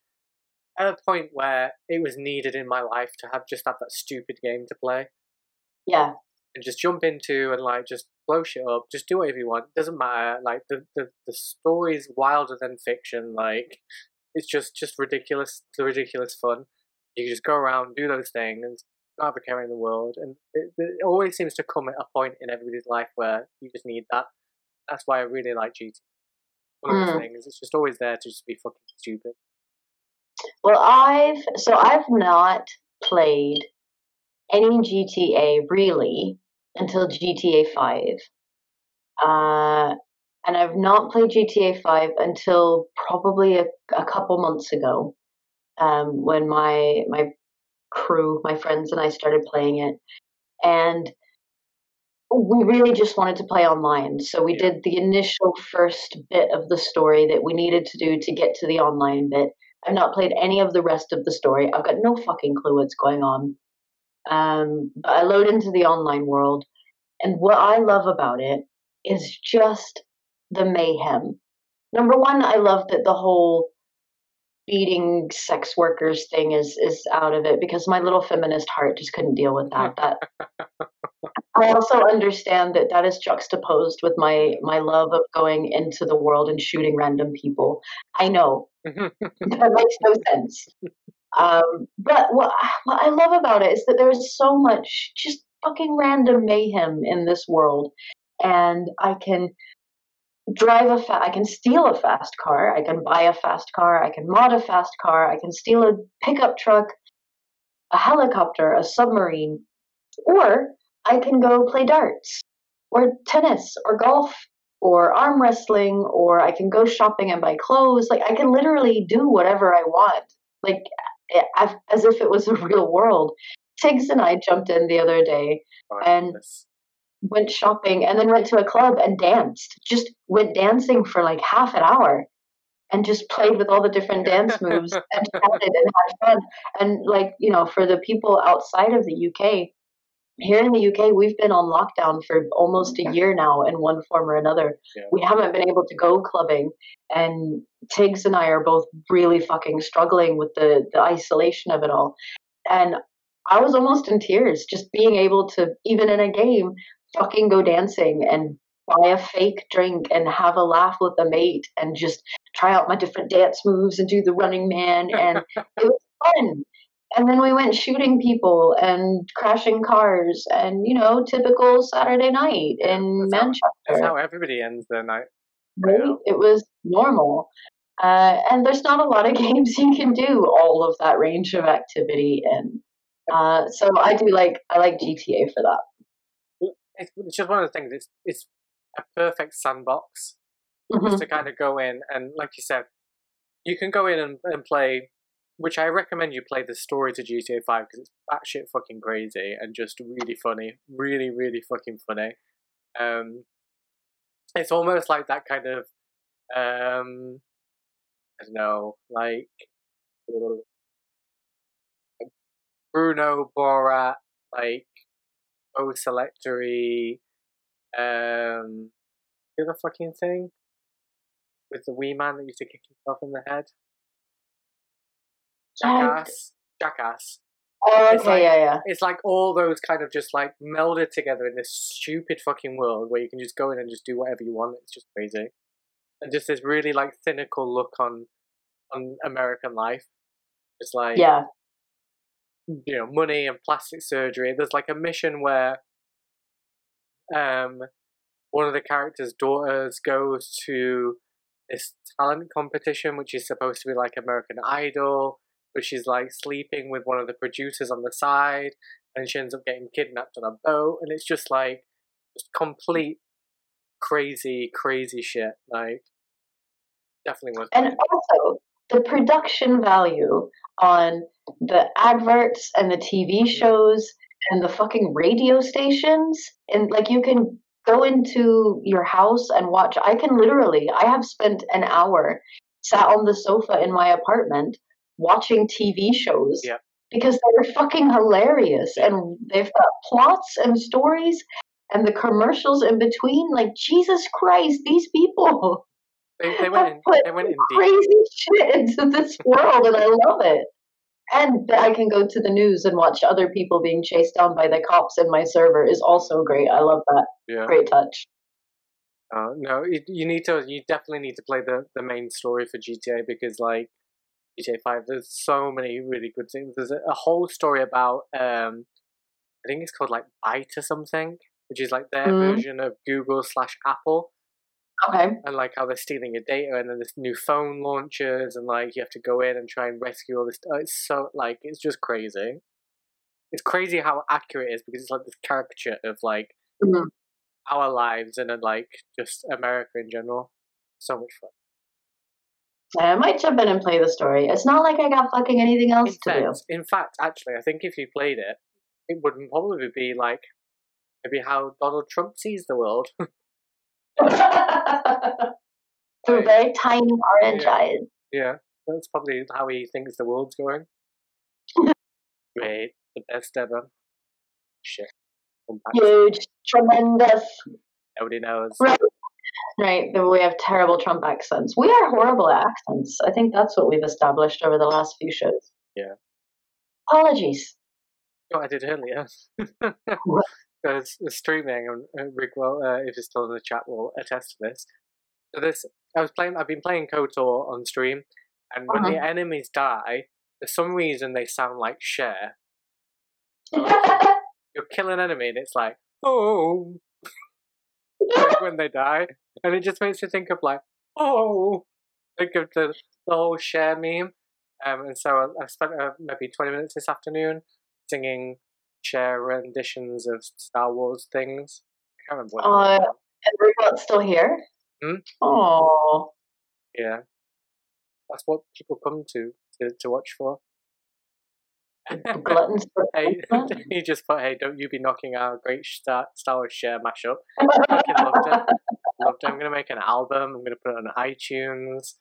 at a point where it was needed in my life to have just have that stupid game to play. Yeah. And just jump into and like just blow shit up, just do whatever you want. Doesn't matter. Like the the, the story's wilder than fiction. Like it's just just ridiculous, ridiculous fun. You can just go around, do those things, not have a care in the world, and it, it, always seems to come at a point in everybody's life where you just need that. That's why I really like GT. One of those mm. things, it's just always there to just be fucking stupid. Well, I've so I've not played any GTA really until GTA Five. Uh, and I've not played GTA 5 until probably a, a couple months ago um, when my my crew, my friends, and I started playing it. And we really just wanted to play online. So we did the initial first bit of the story that we needed to do to get to the online bit. I've not played any of the rest of the story. I've got no fucking clue what's going on. Um, but I load into the online world, and what I love about it is just the mayhem. Number one, I love that the whole beating sex workers thing is is out of it because my little feminist heart just couldn't deal with that. That I also understand that that is juxtaposed with my my love of going into the world and shooting random people. I know that makes no sense. Um, but what, what I love about it is that there is so much just fucking random mayhem in this world, and I can drive a fa- I can steal a fast car, I can buy a fast car, I can mod a fast car, I can steal a pickup truck, a helicopter, a submarine, or I can go play darts or tennis or golf or arm wrestling or I can go shopping and buy clothes. Like I can literally do whatever I want. Like as if it was a real world. Tiggs and I jumped in the other day oh, and goodness went shopping and then went to a club and danced. Just went dancing for like half an hour and just played with all the different dance moves and chatted and had fun. And like, you know, for the people outside of the UK, here in the UK, we've been on lockdown for almost a year now in one form or another. Yeah. We haven't been able to go clubbing, and Tiggs and I are both really fucking struggling with the, the isolation of it all. And I was almost in tears just being able to, even in a game, fucking go dancing and buy a fake drink and have a laugh with a mate and just try out my different dance moves and do the running man and it was fun and then we went shooting people and crashing cars and you know typical saturday night in that's manchester how, that's how everybody ends their night right it was normal uh, and there's not a lot of games you can do all of that range of activity in uh, so i do like i like gta for that it's just one of the things. It's it's a perfect sandbox mm-hmm. just to kind of go in and, like you said, you can go in and, and play. Which I recommend you play the story to GTA Five because it's batshit fucking crazy and just really funny, really really fucking funny. Um, it's almost like that kind of um, I don't know, like Bruno Borat, like O selectory um the other fucking thing with the wee man that used to kick himself in the head. Jackass. Jackass. Oh, okay, it's like, yeah, yeah. It's like all those kind of just like melded together in this stupid fucking world where you can just go in and just do whatever you want. It's just crazy, and just this really like cynical look on on American life. It's like yeah, you know, money and plastic surgery. There's like a mission where um, one of the characters' daughters goes to this talent competition, which is supposed to be like American Idol, but she's like sleeping with one of the producers on the side, and she ends up getting kidnapped on a boat, and it's just like just complete crazy, crazy shit. Like, definitely was. And also, the production value on the adverts and the TV shows and the fucking radio stations, and like you can go into your house and watch. I can literally, I have spent an hour sat on the sofa in my apartment watching TV shows. Yep. Because they're fucking hilarious and they've got plots and stories and the commercials in between. Like Jesus Christ, these people they, they went in, they went in crazy shit into this world, and I love it. And I can go to the news and watch other people being chased down by the cops in my server is also great. I love that. Yeah. Great touch. Uh, no, you, you need to. You definitely need to play the the main story for GTA because like GTA Five, there's so many really good things. There's a, a whole story about um, I think it's called like Byte or something, which is like their mm. version of Google slash Apple. Okay. And like how they're stealing your data, and then this new phone launches, and like you have to go in and try and rescue all this. Oh, it's so like it's just crazy. It's crazy how accurate it is because it's like this caricature of like mm-hmm. our lives and then like just America in general. So much fun. I might jump in and play the story. It's not like I got fucking anything else in to fact, do. In fact, actually, I think if you played it, it would probably be like maybe how Donald Trump sees the world. Through very tiny orange yeah. eyes. Yeah, that's probably how he thinks the world's going. Great, the best ever. Shit. Huge, tremendous. Nobody knows. Right. Right, that we have terrible Trump accents. We are horrible at accents. I think that's what we've established over the last few shows. Yeah. Apologies. What I did earlier. uh, streaming, and Rick, well, uh, if you're still in the chat, will attest to this. So this, I was playing. I've been playing KOTOR on stream, and when uh-huh. the enemies die, for some reason they sound like Cher. So you're killing an enemy, and it's like, oh, like when they die, and it just makes you think of like, oh, think of the, the whole Cher meme. Um, and so I, I spent uh, maybe twenty minutes this afternoon singing Cher renditions of Star Wars things. I can't remember what. Uh, and Robot's still here. Hmm? Oh. Yeah, that's what people come to to, to watch for. Gluttons. hey, he just put, "Hey, don't you be knocking our great Star, Star Wars Cher mashup." Loved it. Loved it. I'm gonna make an album. I'm gonna put it on iTunes.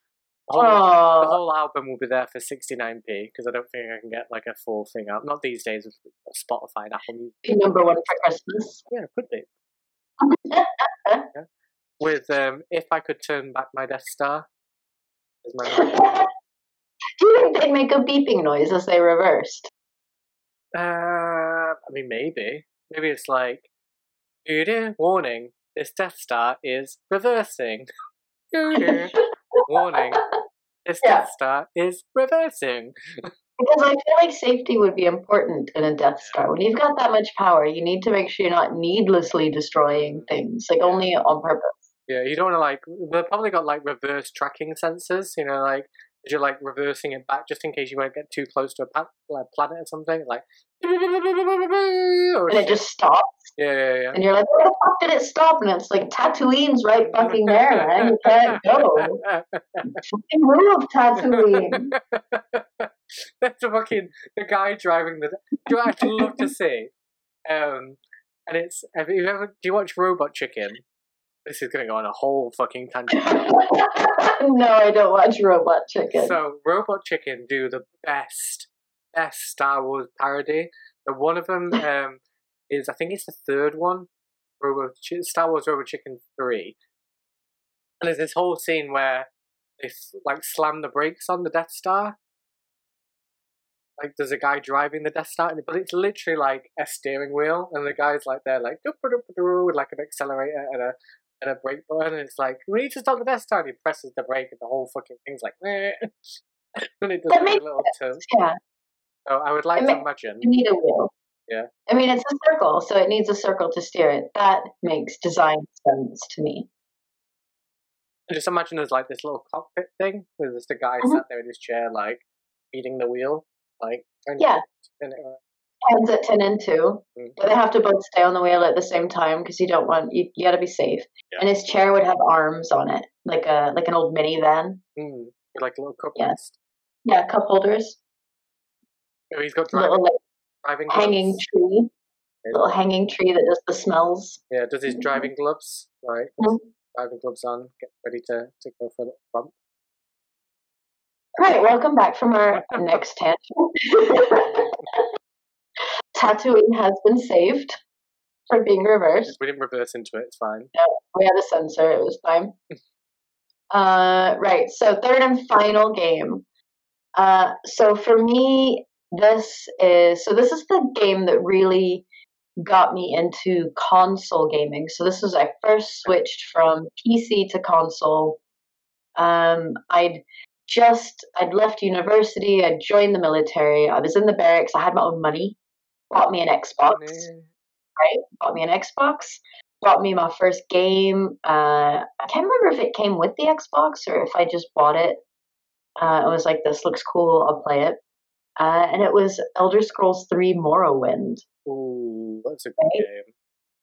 The whole, the whole, album will be there for 69p because I don't think I can get like a full thing out. Not these days with Spotify and Apple Music. Number one for Christmas. Yeah, it could be. yeah. With um, if I could turn back my Death Star. Do you think they'd make a beeping noise as they reversed? Uh, I mean, maybe. Maybe it's like, warning, this Death Star is reversing. Warning. This yeah. Death Star is reversing. Because I feel like safety would be important in a Death Star. When you've got that much power, you need to make sure you're not needlessly destroying things, like only on purpose. Yeah, you don't want to like. They've probably got like reverse tracking sensors. You know, like you're like reversing it back just in case you won't get too close to a planet or something. Like, or and it just stops. Yeah, yeah, yeah. And you're like, where the fuck did it stop? And it's like Tatooine's right fucking there, man. You can't go. fucking move, Tatooine. That's the fucking the guy driving the. Do I actually love to see? Um, and it's have you ever do you watch Robot Chicken? This is going to go on a whole fucking tangent. no, I don't watch Robot Chicken. So Robot Chicken do the best, best Star Wars parody. And one of them um, is, I think it's the third one, Robot Ch- Star Wars Robot Chicken Three. And there's this whole scene where they like slam the brakes on the Death Star. Like there's a guy driving the Death Star, but it's literally like a steering wheel, and the guy's like there, like with like an accelerator and a and a brake button, and it's like, we need to stop the Death Star, and he presses the brake, and the whole fucking thing's like, Meh. and it does like a little turn. Yeah. So I would like it to imagine. You need a wheel. Yeah. I mean, it's a circle, so it needs a circle to steer it. That makes design sense to me. Just imagine there's like this little cockpit thing with just a guy mm-hmm. sat there in his chair, like feeding the wheel, like yeah, hands at ten and 2 mm-hmm. but they have to both stay on the wheel at the same time because you don't want you, you got to be safe. Yeah. And his chair would have arms on it, like a like an old minivan. Mm, like a little cup yeah. yeah, cup holders. Oh, he's got driving, little, driving hanging gloves. tree, little hanging tree that does the smells. Yeah, does his driving gloves right? Mm-hmm. Driving gloves on, get ready to to go for the bump. All right, welcome back from our next tangent. Tatooine has been saved from being reversed. We didn't reverse into it. It's fine. No, we had a sensor. It was fine. uh, right. So third and final game. Uh, so for me, this is so this is the game that really got me into console gaming. So this was I first switched from PC to console. Um, I'd just I'd left university. I'd joined the military. I was in the barracks. I had my own money bought me an Xbox, right? Bought me an Xbox, bought me my first game. Uh, I can't remember if it came with the Xbox or if I just bought it. Uh, it was like, this looks cool, I'll play it. Uh, and it was Elder Scrolls 3 Morrowind. Ooh, that's a good right? game.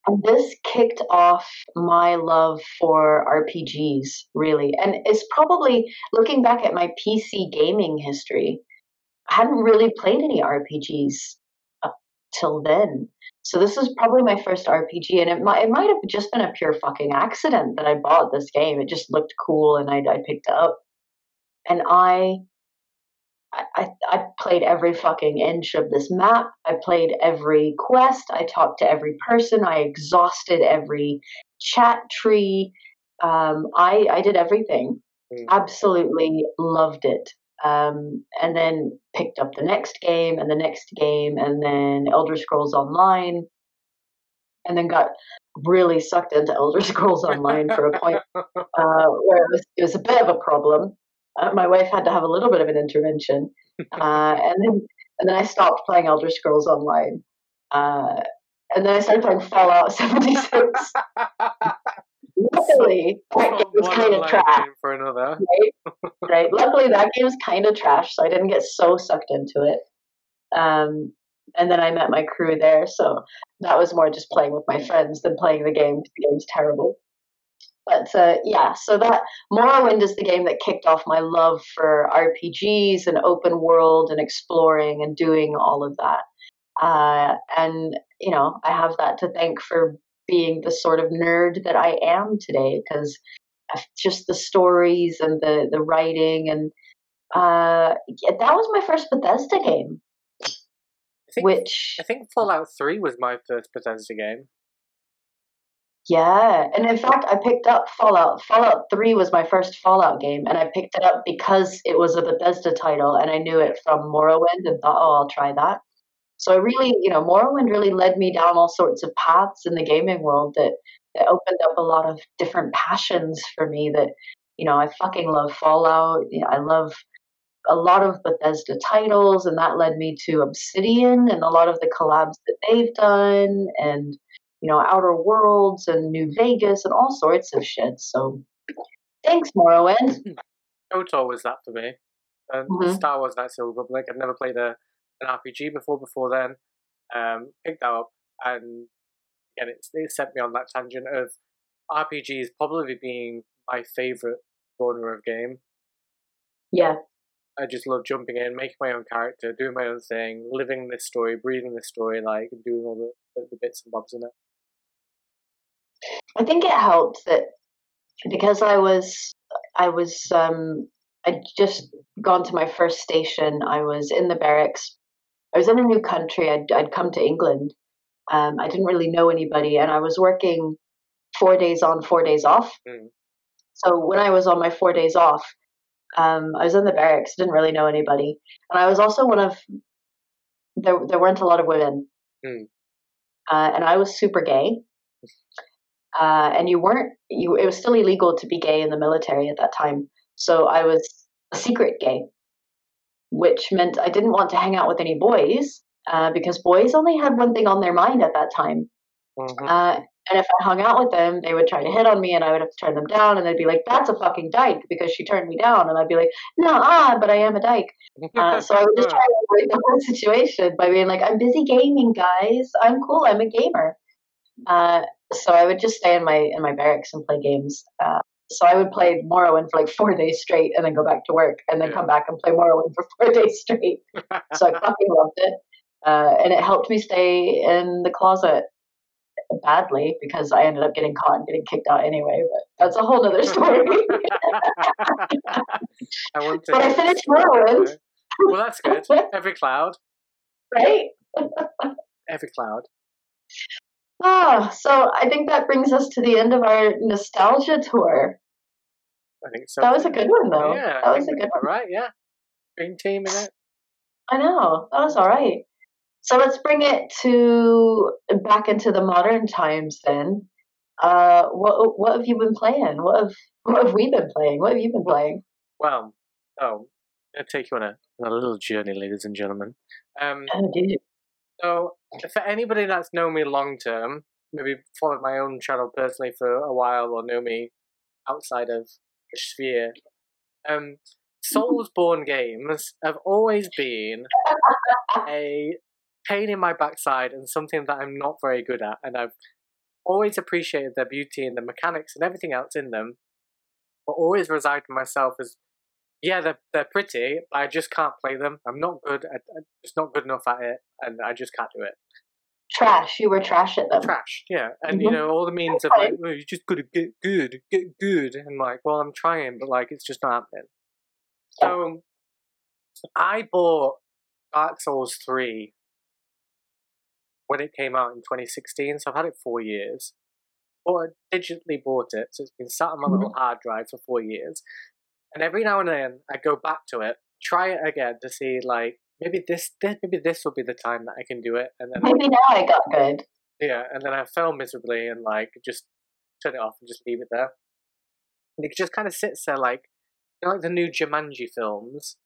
And this kicked off my love for RPGs, really. And it's probably looking back at my PC gaming history, I hadn't really played any RPGs till then. So this is probably my first RPG, and it might it might have just been a pure fucking accident that I bought this game. It just looked cool, and I I picked it up, and I. I, I played every fucking inch of this map. I played every quest. I talked to every person. I exhausted every chat tree. Um, I I did everything. Mm. Absolutely loved it um, and then picked up the next game and the next game, and then Elder Scrolls Online, and then got really sucked into Elder Scrolls Online for a point uh, where it was, it was, a bit of a problem. Uh, my wife had to have a little bit of an intervention, uh, and then and then I stopped playing Elder Scrolls Online, uh, and then I started playing Fallout 76. Luckily, that game was kind of trash. For another. Right? right. Luckily, that game was kind of trash, so I didn't get so sucked into it. Um, and then I met my crew there, so that was more just playing with my friends than playing the game. The game's terrible. But uh, yeah, so that Morrowind is the game that kicked off my love for RPGs and open world and exploring and doing all of that. Uh, and you know, I have that to thank for being the sort of nerd that I am today because just the stories and the the writing and uh, yeah, that was my first Bethesda game. I think, which I think Fallout Three was my first Bethesda game. Yeah, and in fact, I picked up Fallout. Fallout Three was my first Fallout game, and I picked it up because it was a Bethesda title, and I knew it from Morrowind, and thought, oh, I'll try that. So I really, you know, Morrowind really led me down all sorts of paths in the gaming world that, that opened up a lot of different passions for me that, you know, I fucking love Fallout. You know, I love a lot of Bethesda titles, and that led me to Obsidian and a lot of the collabs that they've done, and you know, Outer Worlds and New Vegas and all sorts of shit. So, thanks, Morrowind. KOTOR was that for me, and mm-hmm. Star Wars: Knights of the Republic. I've never played a an RPG before before then. Um, picked that up, and again, it, it set me on that tangent of RPGs probably being my favorite genre of game. Yeah. I just love jumping in, making my own character, doing my own thing, living this story, breathing this story, like doing all the, the, the bits and bobs in it. I think it helped that because I was I was um I'd just gone to my first station. I was in the barracks I was in a new country. I'd, I'd come to England. Um, I didn't really know anybody, and I was working four days on, four days off. Mm. So when I was on my four days off, um, I was in the barracks. Didn't really know anybody, and I was also one of there. There weren't a lot of women, mm. uh, and I was super gay. Uh, and you weren't. You it was still illegal to be gay in the military at that time. So I was a secret gay which meant I didn't want to hang out with any boys uh, because boys only had one thing on their mind at that time. Mm-hmm. Uh, and if I hung out with them, they would try to hit on me, and I would have to turn them down, and they'd be like, "That's a fucking dyke," because she turned me down, and I'd be like, "No, ah, but I am a dyke." Uh, so I would just try to avoid the whole situation by being like, "I'm busy gaming, guys. I'm cool. I'm a gamer." Uh, so I would just stay in my in my barracks and play games. Uh, so I would play Morrowind for like four days straight, and then go back to work, and then come back and play Morrowind for four days straight. so I fucking loved it, uh, and it helped me stay in the closet badly because I ended up getting caught and getting kicked out anyway. But that's a whole other story. I want to but I finished Morrowind. Well, that's good. Every cloud. Right? Every cloud. Oh, so I think that brings us to the end of our nostalgia tour. I think so. That was a good one, though. Yeah, that was a good one. Right? Yeah, green team in it. I know that was all right. So let's bring it to back into the modern times then. Uh, what what have you been playing? What have what have we been playing? What have you been playing? Well, oh, I'll take you on a, on a little journey, ladies and gentlemen. Um, oh, dude. So, for anybody that's known me long term, maybe followed my own channel personally for a while or know me outside of sphere, um, Soulsborne games have always been a pain in my backside and something that I'm not very good at. And I've always appreciated their beauty and the mechanics and everything else in them, but always resigned to myself as, yeah, they're, they're pretty, but I just can't play them. I'm not good at, I'm just not good enough at it, and I just can't do it. Trash. You were trash at them. Trash, yeah. And, mm-hmm. you know, all the means of like, oh, you just gotta get good, get good. And like, well, I'm trying, but like, it's just not happening. So, I bought Dark Souls 3 when it came out in 2016, so I've had it four years. Or I digitally bought it, so it's been sat on my mm-hmm. little hard drive for four years. And every now and then I go back to it, try it again to see like maybe this, this maybe this will be the time that I can do it, and then maybe now I got good. Yeah, and then I fell miserably and like just turn it off and just leave it there. And it just kind of sits there like you know, like the new Jumanji films.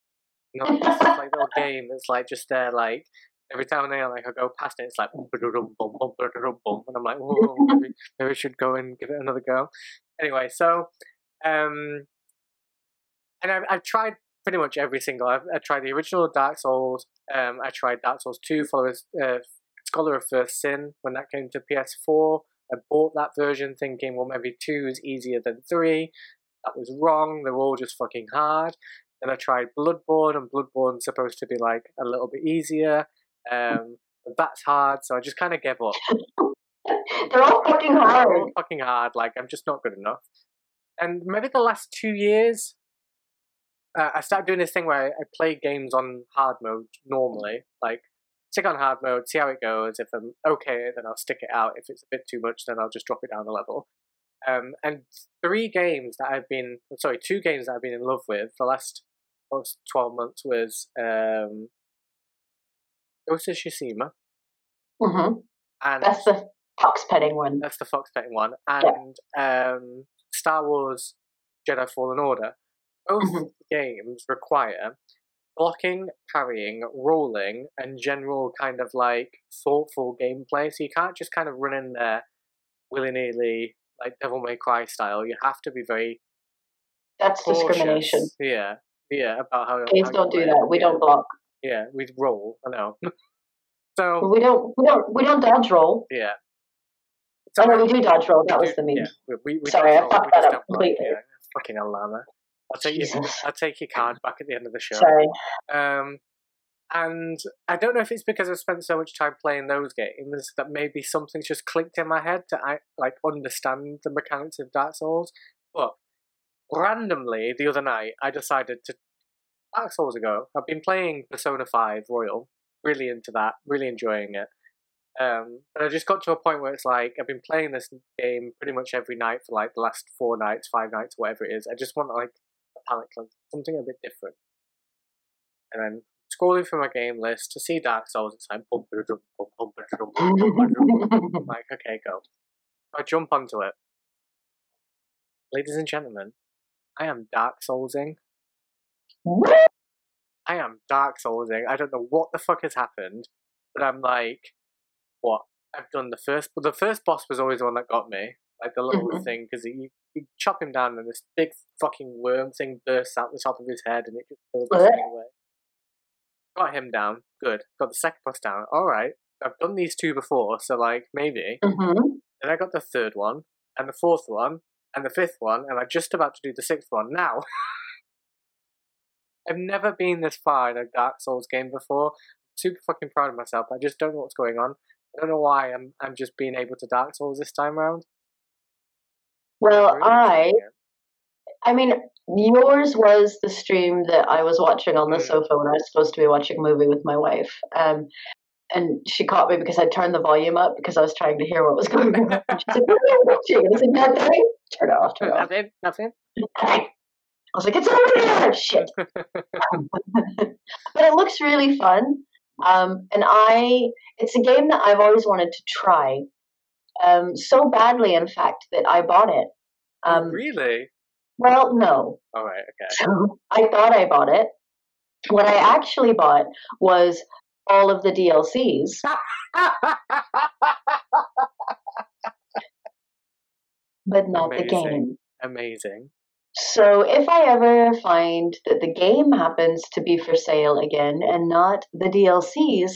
You know, like, like little game that's like just there like every time and then like I go past it, it's like boom, boom, boom, boom, and I'm like, oh, maybe, maybe I should go and give it another go. Anyway, so um, and I've, I've tried pretty much every single. I've, I tried the original Dark Souls. Um, I tried Dark Souls Two, followers uh, Scholar of First Sin when that came to PS4. I bought that version thinking, well, maybe two is easier than three. That was wrong. They're all just fucking hard. Then I tried Bloodborne, and Bloodborne's supposed to be like a little bit easier. Um, that's hard, so I just kind of gave up. They're all fucking hard. They're all fucking hard. Like I'm just not good enough. And maybe the last two years, uh, I started doing this thing where I, I play games on hard mode normally, like stick on hard mode, see how it goes. If I'm okay, then I'll stick it out. If it's a bit too much, then I'll just drop it down a level. Um, and three games that I've been, sorry, two games that I've been in love with the last 12 months was um, Ghost of Tsushima. Mm-hmm. And that's the fox petting one. That's the fox petting one. And yeah. um, Star Wars Jedi Fallen Order. Both mm-hmm. games require blocking, parrying, rolling, and general kind of like thoughtful gameplay. So you can't just kind of run in there willy nilly, like Devil May Cry style. You have to be very. That's cautious. discrimination. Yeah, yeah. About how games don't do that. We don't block. Yeah, we roll. I know. so we don't. We don't. We don't dodge roll. Yeah. So oh no, we do dodge roll. That was the meme. Yeah, we, we Sorry, I fucked that up completely. Yeah, fucking Alama. I'll take you. I'll take your card back at the end of the show. Sorry. Um, and I don't know if it's because I've spent so much time playing those games that maybe something's just clicked in my head to like understand the mechanics of Dark Souls. But randomly the other night, I decided to Dark Souls ago. I've been playing Persona 5 Royal, really into that, really enjoying it. Um, but I just got to a point where it's like I've been playing this game pretty much every night for like the last four nights, five nights, whatever it is. I just want to like a palate cleanse, something a bit different. And then scrolling through my game list to see Dark Souls, it's like bum, bum, bum, bum, bum, bum, I'm like, okay, go. I jump onto it. Ladies and gentlemen, I am Dark Soulsing I am Dark Soulsing. I don't know what the fuck has happened. but I'm like, what? I've done the first, but the first boss was always the one that got me, like the little mm-hmm. thing, because you, you chop him down and this big fucking worm thing bursts out the top of his head and it just kills him away. Got him down, good. Got the second boss down, all right. I've done these two before, so like maybe. Mm-hmm. Then I got the third one and the fourth one and the fifth one, and I'm just about to do the sixth one now. I've never been this far in a Dark Souls game before. I'm super fucking proud of myself. I just don't know what's going on. I don't know why I'm I'm just being able to Dark Souls this time around. Well, I, I mean, yours was the stream that I was watching on the mm. sofa when I was supposed to be watching a movie with my wife. Um, and she caught me because I turned the volume up because I was trying to hear what was going on. She said, "What are you watching?" And I said, "Nothing." Turn it off. Turn it off. Nothing. Nothing. I was like, "It's over there." Shit. but it looks really fun. Um, and I, it's a game that I've always wanted to try. Um, so badly, in fact, that I bought it. Oh, um, really? Well, no. All right. Okay. So I thought I bought it. What I actually bought was all of the DLCs. but not Amazing. the game. Amazing. So if I ever find that the game happens to be for sale again and not the DLCs,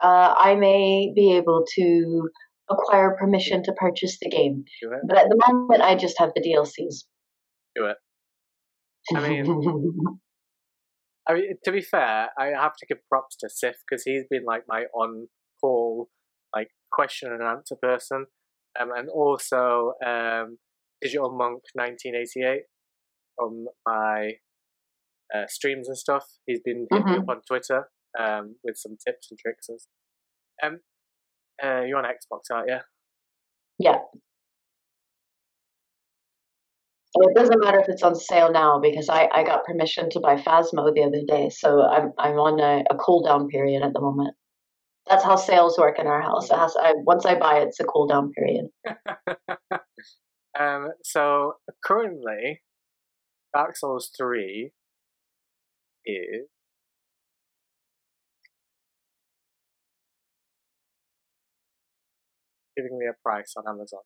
uh, I may be able to acquire permission to purchase the game. But at the moment, I just have the DLCs. Do it. I mean, I mean, to be fair, I have to give props to Sif because he's been like my on-call, like question and answer person, um, and also um, Digital Monk 1988 on my uh, streams and stuff. He's been hitting mm-hmm. me up on Twitter um, with some tips and tricks and stuff. Um, uh, you're on Xbox, aren't you? Yeah. it doesn't matter if it's on sale now because I, I got permission to buy Phasmo the other day, so I'm I'm on a, a cool down period at the moment. That's how sales work in our house. It has I, once I buy it, it's a cool down period. um. So currently, Dark Souls three is giving me a price on Amazon.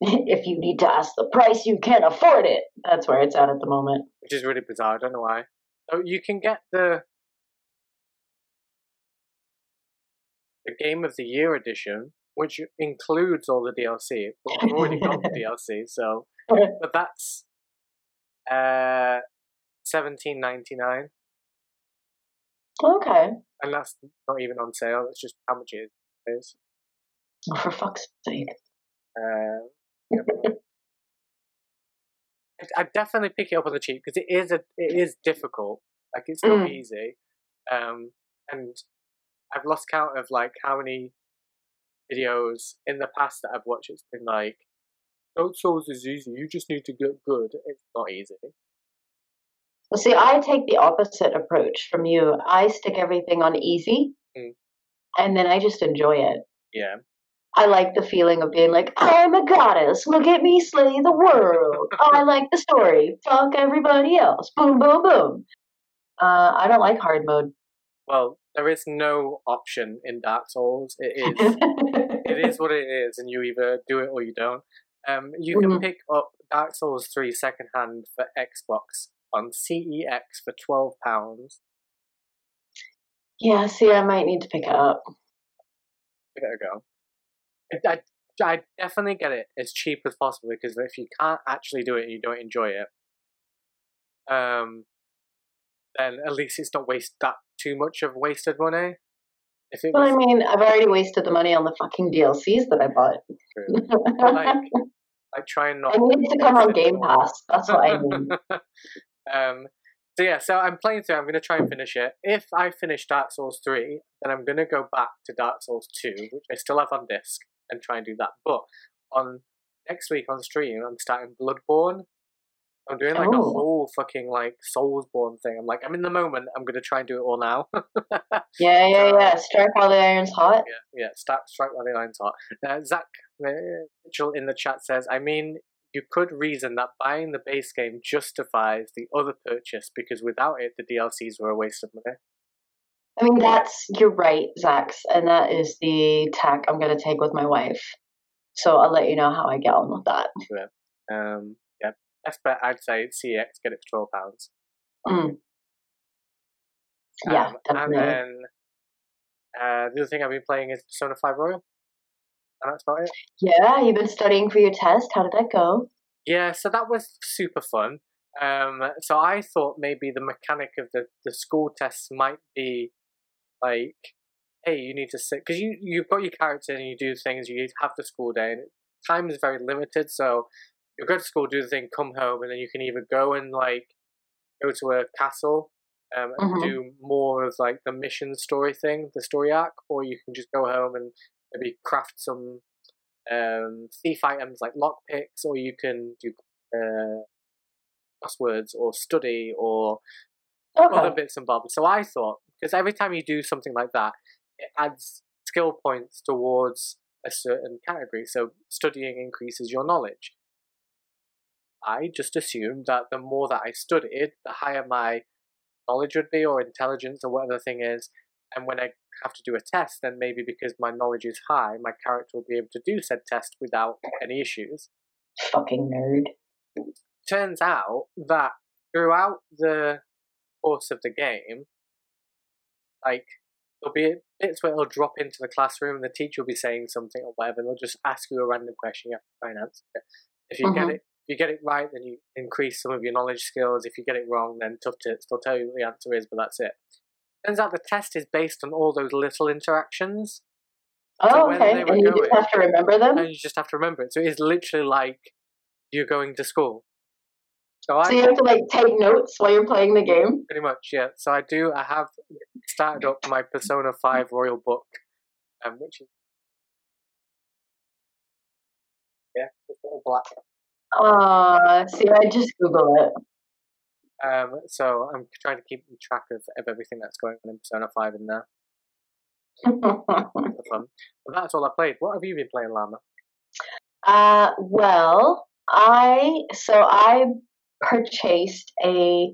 if you need to ask the price, you can't afford it. That's where it's at at the moment. Which is really bizarre. I don't know why. So you can get the the Game of the Year edition, which includes all the DLC. But we've already got the DLC, so but that's uh seventeen ninety nine. Okay. And that's not even on sale. It's just how much it is. Oh, for fuck's sake. Uh, I definitely pick it up on the cheap because it is a it is difficult. Like it's not mm. easy, um, and I've lost count of like how many videos in the past that I've watched. It's been like, Dark Souls is easy. You just need to get good. It's not easy. Well, see, I take the opposite approach from you. I stick everything on easy, mm. and then I just enjoy it. Yeah. I like the feeling of being like, I'm a goddess. Look at me slay the world. oh, I like the story. Fuck everybody else. Boom, boom, boom. Uh, I don't like hard mode. Well, there is no option in Dark Souls. It is, it is what it is, and you either do it or you don't. Um, you can mm-hmm. pick up Dark Souls 3 secondhand for Xbox on CEX for twelve pounds. Yeah, see, I might need to pick it up. Give it a go. I, I definitely get it as cheap as possible because if you can't actually do it and you don't enjoy it, um, then at least it's not waste that too much of wasted money. If it well, was, I mean, I've already wasted the money on the fucking DLCs that I bought. like, like try and not. I need to come on Game Pass. That's what I mean. um, so yeah, so I'm playing through. I'm going to try and finish it. If I finish Dark Souls three, then I'm going to go back to Dark Souls two, which I still have on disc and try and do that. But on next week on stream, I'm starting Bloodborne. I'm doing like oh. a whole fucking like Soulsborne thing. I'm like, I'm in the moment. I'm gonna try and do it all now. yeah, yeah, yeah. Strike while the iron's hot. Yeah, yeah. Start, strike while the iron's hot. Uh, Zach uh, Mitchell in the chat says, I mean, you could reason that buying the base game justifies the other purchase because without it, the DLCs were a waste of money. I mean, that's you're right, Zax, and that is the tack I'm going to take with my wife. So I'll let you know how I get on with that. Yeah. Um, yeah. Best bet, I'd say CX, get it for twelve pounds. Mm. Yeah, um, definitely. And then uh, the other thing I've been playing is Persona Five Royal. And that's about it. Yeah, you've been studying for your test. How did that go? Yeah, so that was super fun. Um, so I thought maybe the mechanic of the, the school tests might be like, hey, you need to sit because you you've got your character and you do things. You have the school day, and time is very limited. So you go to school, do the thing, come home, and then you can either go and like go to a castle um, and mm-hmm. do more of like the mission story thing, the story arc, or you can just go home and maybe craft some um, thief items like lockpicks, or you can do uh, passwords or study or okay. other bits and bobs. So I thought because every time you do something like that, it adds skill points towards a certain category. So studying increases your knowledge. I just assumed that the more that I studied, the higher my knowledge would be, or intelligence, or whatever the thing is. And when I have to do a test, then maybe because my knowledge is high, my character will be able to do said test without any issues. Fucking nerd. Turns out that throughout the course of the game, like there'll be bits where it'll drop into the classroom and the teacher will be saying something or whatever, and they'll just ask you a random question. You have to try and answer it. If you mm-hmm. get it, if you get it right, then you increase some of your knowledge skills. If you get it wrong, then tough tips. They'll tell you what the answer is, but that's it. Turns out the test is based on all those little interactions. Oh, so okay. And you just have to remember them. And you just have to remember it. So it's literally like you're going to school. So, so I, you have to like take notes while you're playing the game. Pretty much, yeah. So I do. I have started up my Persona Five Royal book, um, which is yeah, it's little black. Uh, see, I just Google it. Um, so I'm trying to keep track of, of everything that's going on in Persona 5 in there. fun. But that's all I played. What have you been playing, Llama? Uh, well, I so I purchased a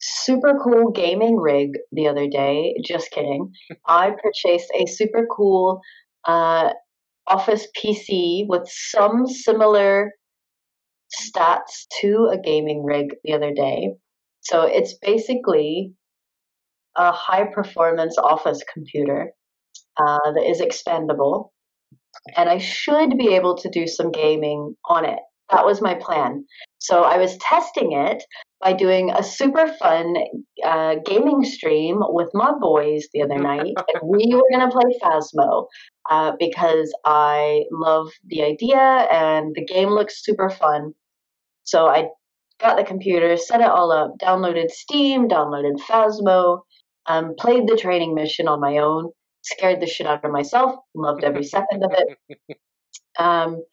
super cool gaming rig the other day. Just kidding. I purchased a super cool uh, Office PC with some similar stats to a gaming rig the other day. So it's basically a high performance office computer uh, that is expandable. And I should be able to do some gaming on it. That was my plan. So I was testing it by doing a super fun uh, gaming stream with my boys the other night. we were going to play Phasmo uh, because I love the idea and the game looks super fun. So I got the computer, set it all up, downloaded Steam, downloaded Phasmo, um, played the training mission on my own, scared the shit out of myself, loved every second of it. Um,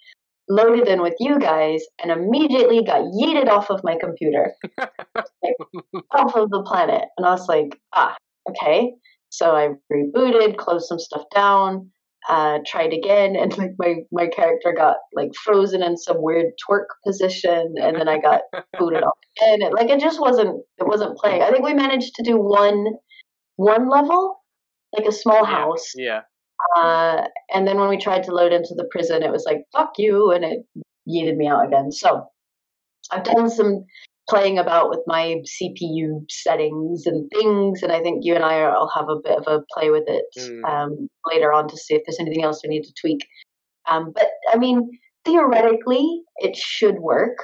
loaded in with you guys and immediately got yeeted off of my computer, like, off of the planet. And I was like, ah, okay. So I rebooted, closed some stuff down, uh, tried again, and like my my character got like frozen in some weird twerk position, and then I got booted off And It, like it just wasn't it wasn't playing. I think we managed to do one one level, like a small house. Yeah. Uh, and then when we tried to load into the prison, it was like "fuck you," and it yeeted me out again. So I've done some playing about with my CPU settings and things, and I think you and I will have a bit of a play with it mm. um, later on to see if there's anything else we need to tweak. Um, but I mean, theoretically, it should work.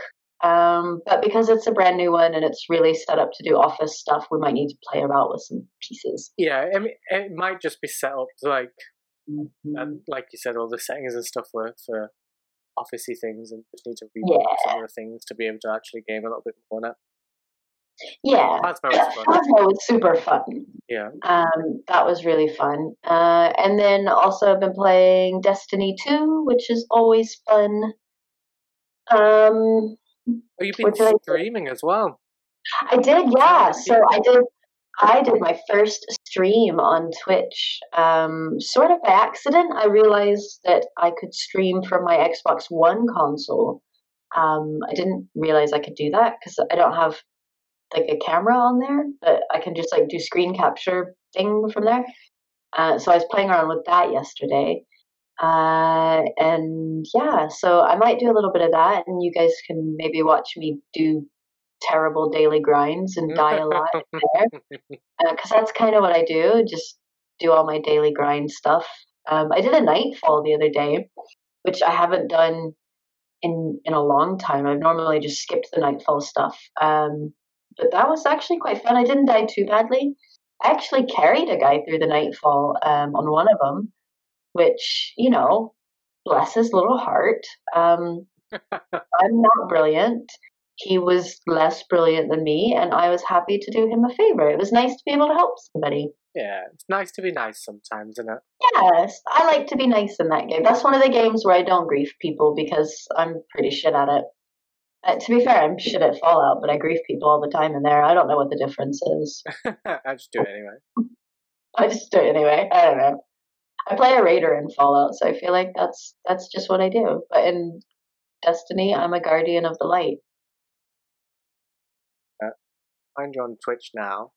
Um, but because it's a brand new one and it's really set up to do office stuff, we might need to play around with some pieces. Yeah, I mean, it might just be set up like. And like you said, all the settings and stuff were for officey things and just need to read yeah. some of the things to be able to actually game a little bit more on it. Yeah, Phasmo was, fun. Was super fun. Yeah, um, that was really fun. Uh, and then also I've been playing Destiny Two, which is always fun. Um, oh, you've been streaming as well. I did, yeah. So I did I did my first stream on Twitch um, sort of by accident. I realized that I could stream from my Xbox One console. Um, I didn't realize I could do that because I don't have like a camera on there, but I can just like do screen capture thing from there. Uh, so I was playing around with that yesterday. Uh, and yeah, so I might do a little bit of that, and you guys can maybe watch me do terrible daily grinds and die alive there. Because uh, that's kind of what I do, just do all my daily grind stuff. Um, I did a nightfall the other day, which I haven't done in in a long time. I've normally just skipped the nightfall stuff. Um, but that was actually quite fun. I didn't die too badly. I actually carried a guy through the nightfall um, on one of them, which you know, bless his little heart. Um, I'm not brilliant. He was less brilliant than me, and I was happy to do him a favor. It was nice to be able to help somebody. Yeah, it's nice to be nice sometimes, isn't it? Yes, I like to be nice in that game. That's one of the games where I don't grief people because I'm pretty shit at it. Uh, to be fair, I'm shit at Fallout, but I grief people all the time in there. I don't know what the difference is. I just do it anyway. I just do it anyway. I don't know. I play a raider in Fallout, so I feel like that's that's just what I do. But in Destiny, I'm a guardian of the light. Find you on Twitch now.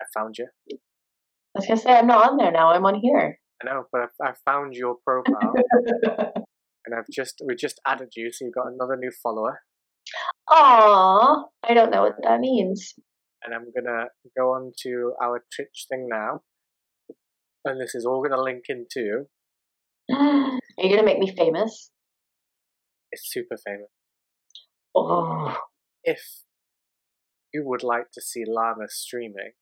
I found you. I was gonna say I'm not on there now. I'm on here. I know, but I, I found your profile, and I've just we just added you, so you've got another new follower. Aww, I don't know what that means. And I'm gonna go on to our Twitch thing now, and this is all gonna link into. Are you gonna make me famous? It's super famous. Oh. If you would like to see Llama streaming,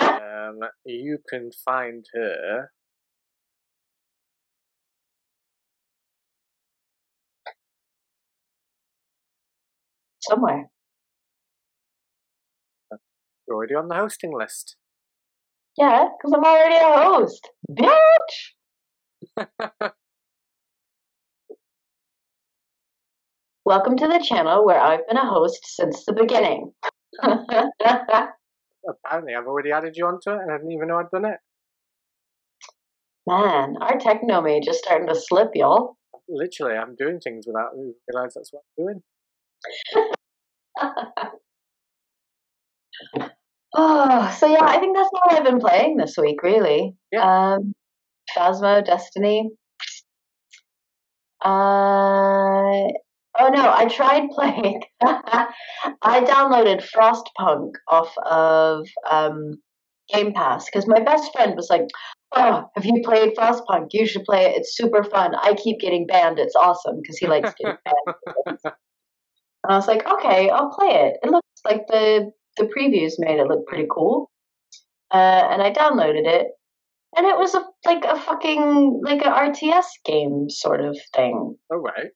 um, you can find her. Somewhere. You're already on the hosting list. Yeah, because I'm already a host. Bitch! Welcome to the channel where I've been a host since the beginning. apparently I've already added you onto it and I didn't even know I'd done it. Man, our techno mage is starting to slip, y'all. Literally, I'm doing things without realize that's what I'm doing. oh, so yeah, I think that's all I've been playing this week, really. Yeah. Um, Phasmo, Destiny. Uh, Oh no, I tried playing. I downloaded Frostpunk off of um, Game Pass because my best friend was like, "Oh, have you played Frostpunk? You should play it. It's super fun. I keep getting banned. It's awesome because he likes getting banned." and I was like, "Okay, I'll play it. It looks like the the previews made it look pretty cool." Uh, and I downloaded it, and it was a like a fucking like an RTS game sort of thing. All right.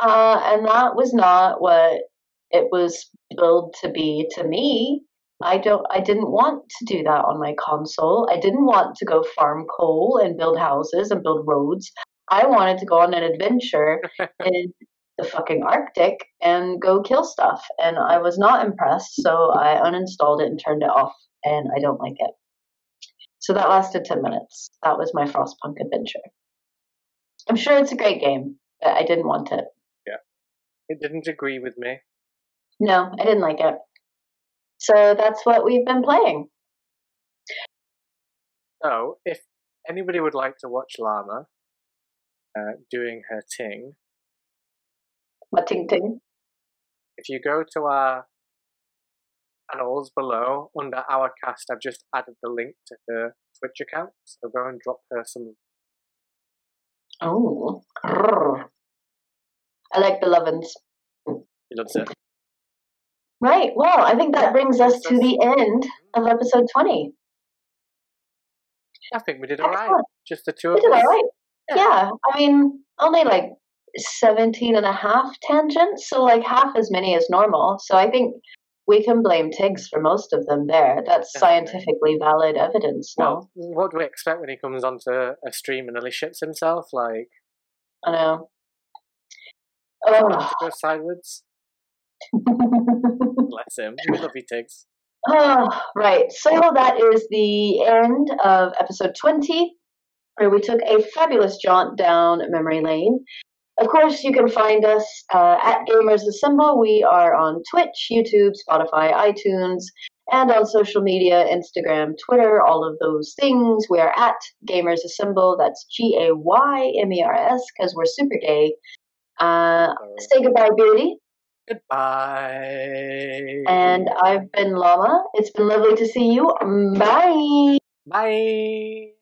Uh, and that was not what it was billed to be to me. I don't I didn't want to do that on my console. I didn't want to go farm coal and build houses and build roads. I wanted to go on an adventure in the fucking Arctic and go kill stuff. And I was not impressed, so I uninstalled it and turned it off and I don't like it. So that lasted 10 minutes. That was my Frostpunk adventure. I'm sure it's a great game, but I didn't want it. It didn't agree with me. No, I didn't like it. So that's what we've been playing. So, if anybody would like to watch Llama uh, doing her ting, my ting ting, if you go to our channels below under our cast, I've just added the link to her Twitch account. So go and drop her some. Oh, I like the Lovins. He loves it. Right. Well, I think that brings us to the end of episode 20. I think we did all right. Just the two of us. We did all right. Yeah. yeah. I mean, only like 17 and a half tangents, so like half as many as normal. So I think we can blame Tiggs for most of them there. That's Definitely. scientifically valid evidence now. Well, what do we expect when he comes onto a stream and nearly shits himself? Like, I know. Oh. To go sideways. Bless him. We love you, Tiggs. Oh, right. So that is the end of episode 20, where we took a fabulous jaunt down memory lane. Of course, you can find us uh, at Gaymers Assemble. We are on Twitch, YouTube, Spotify, iTunes, and on social media Instagram, Twitter, all of those things. We are at Gaymers Assemble. That's G A Y M E R S because we're super gay. Uh, say goodbye, Beardy. Goodbye. And I've been Llama. It's been lovely to see you. Bye. Bye.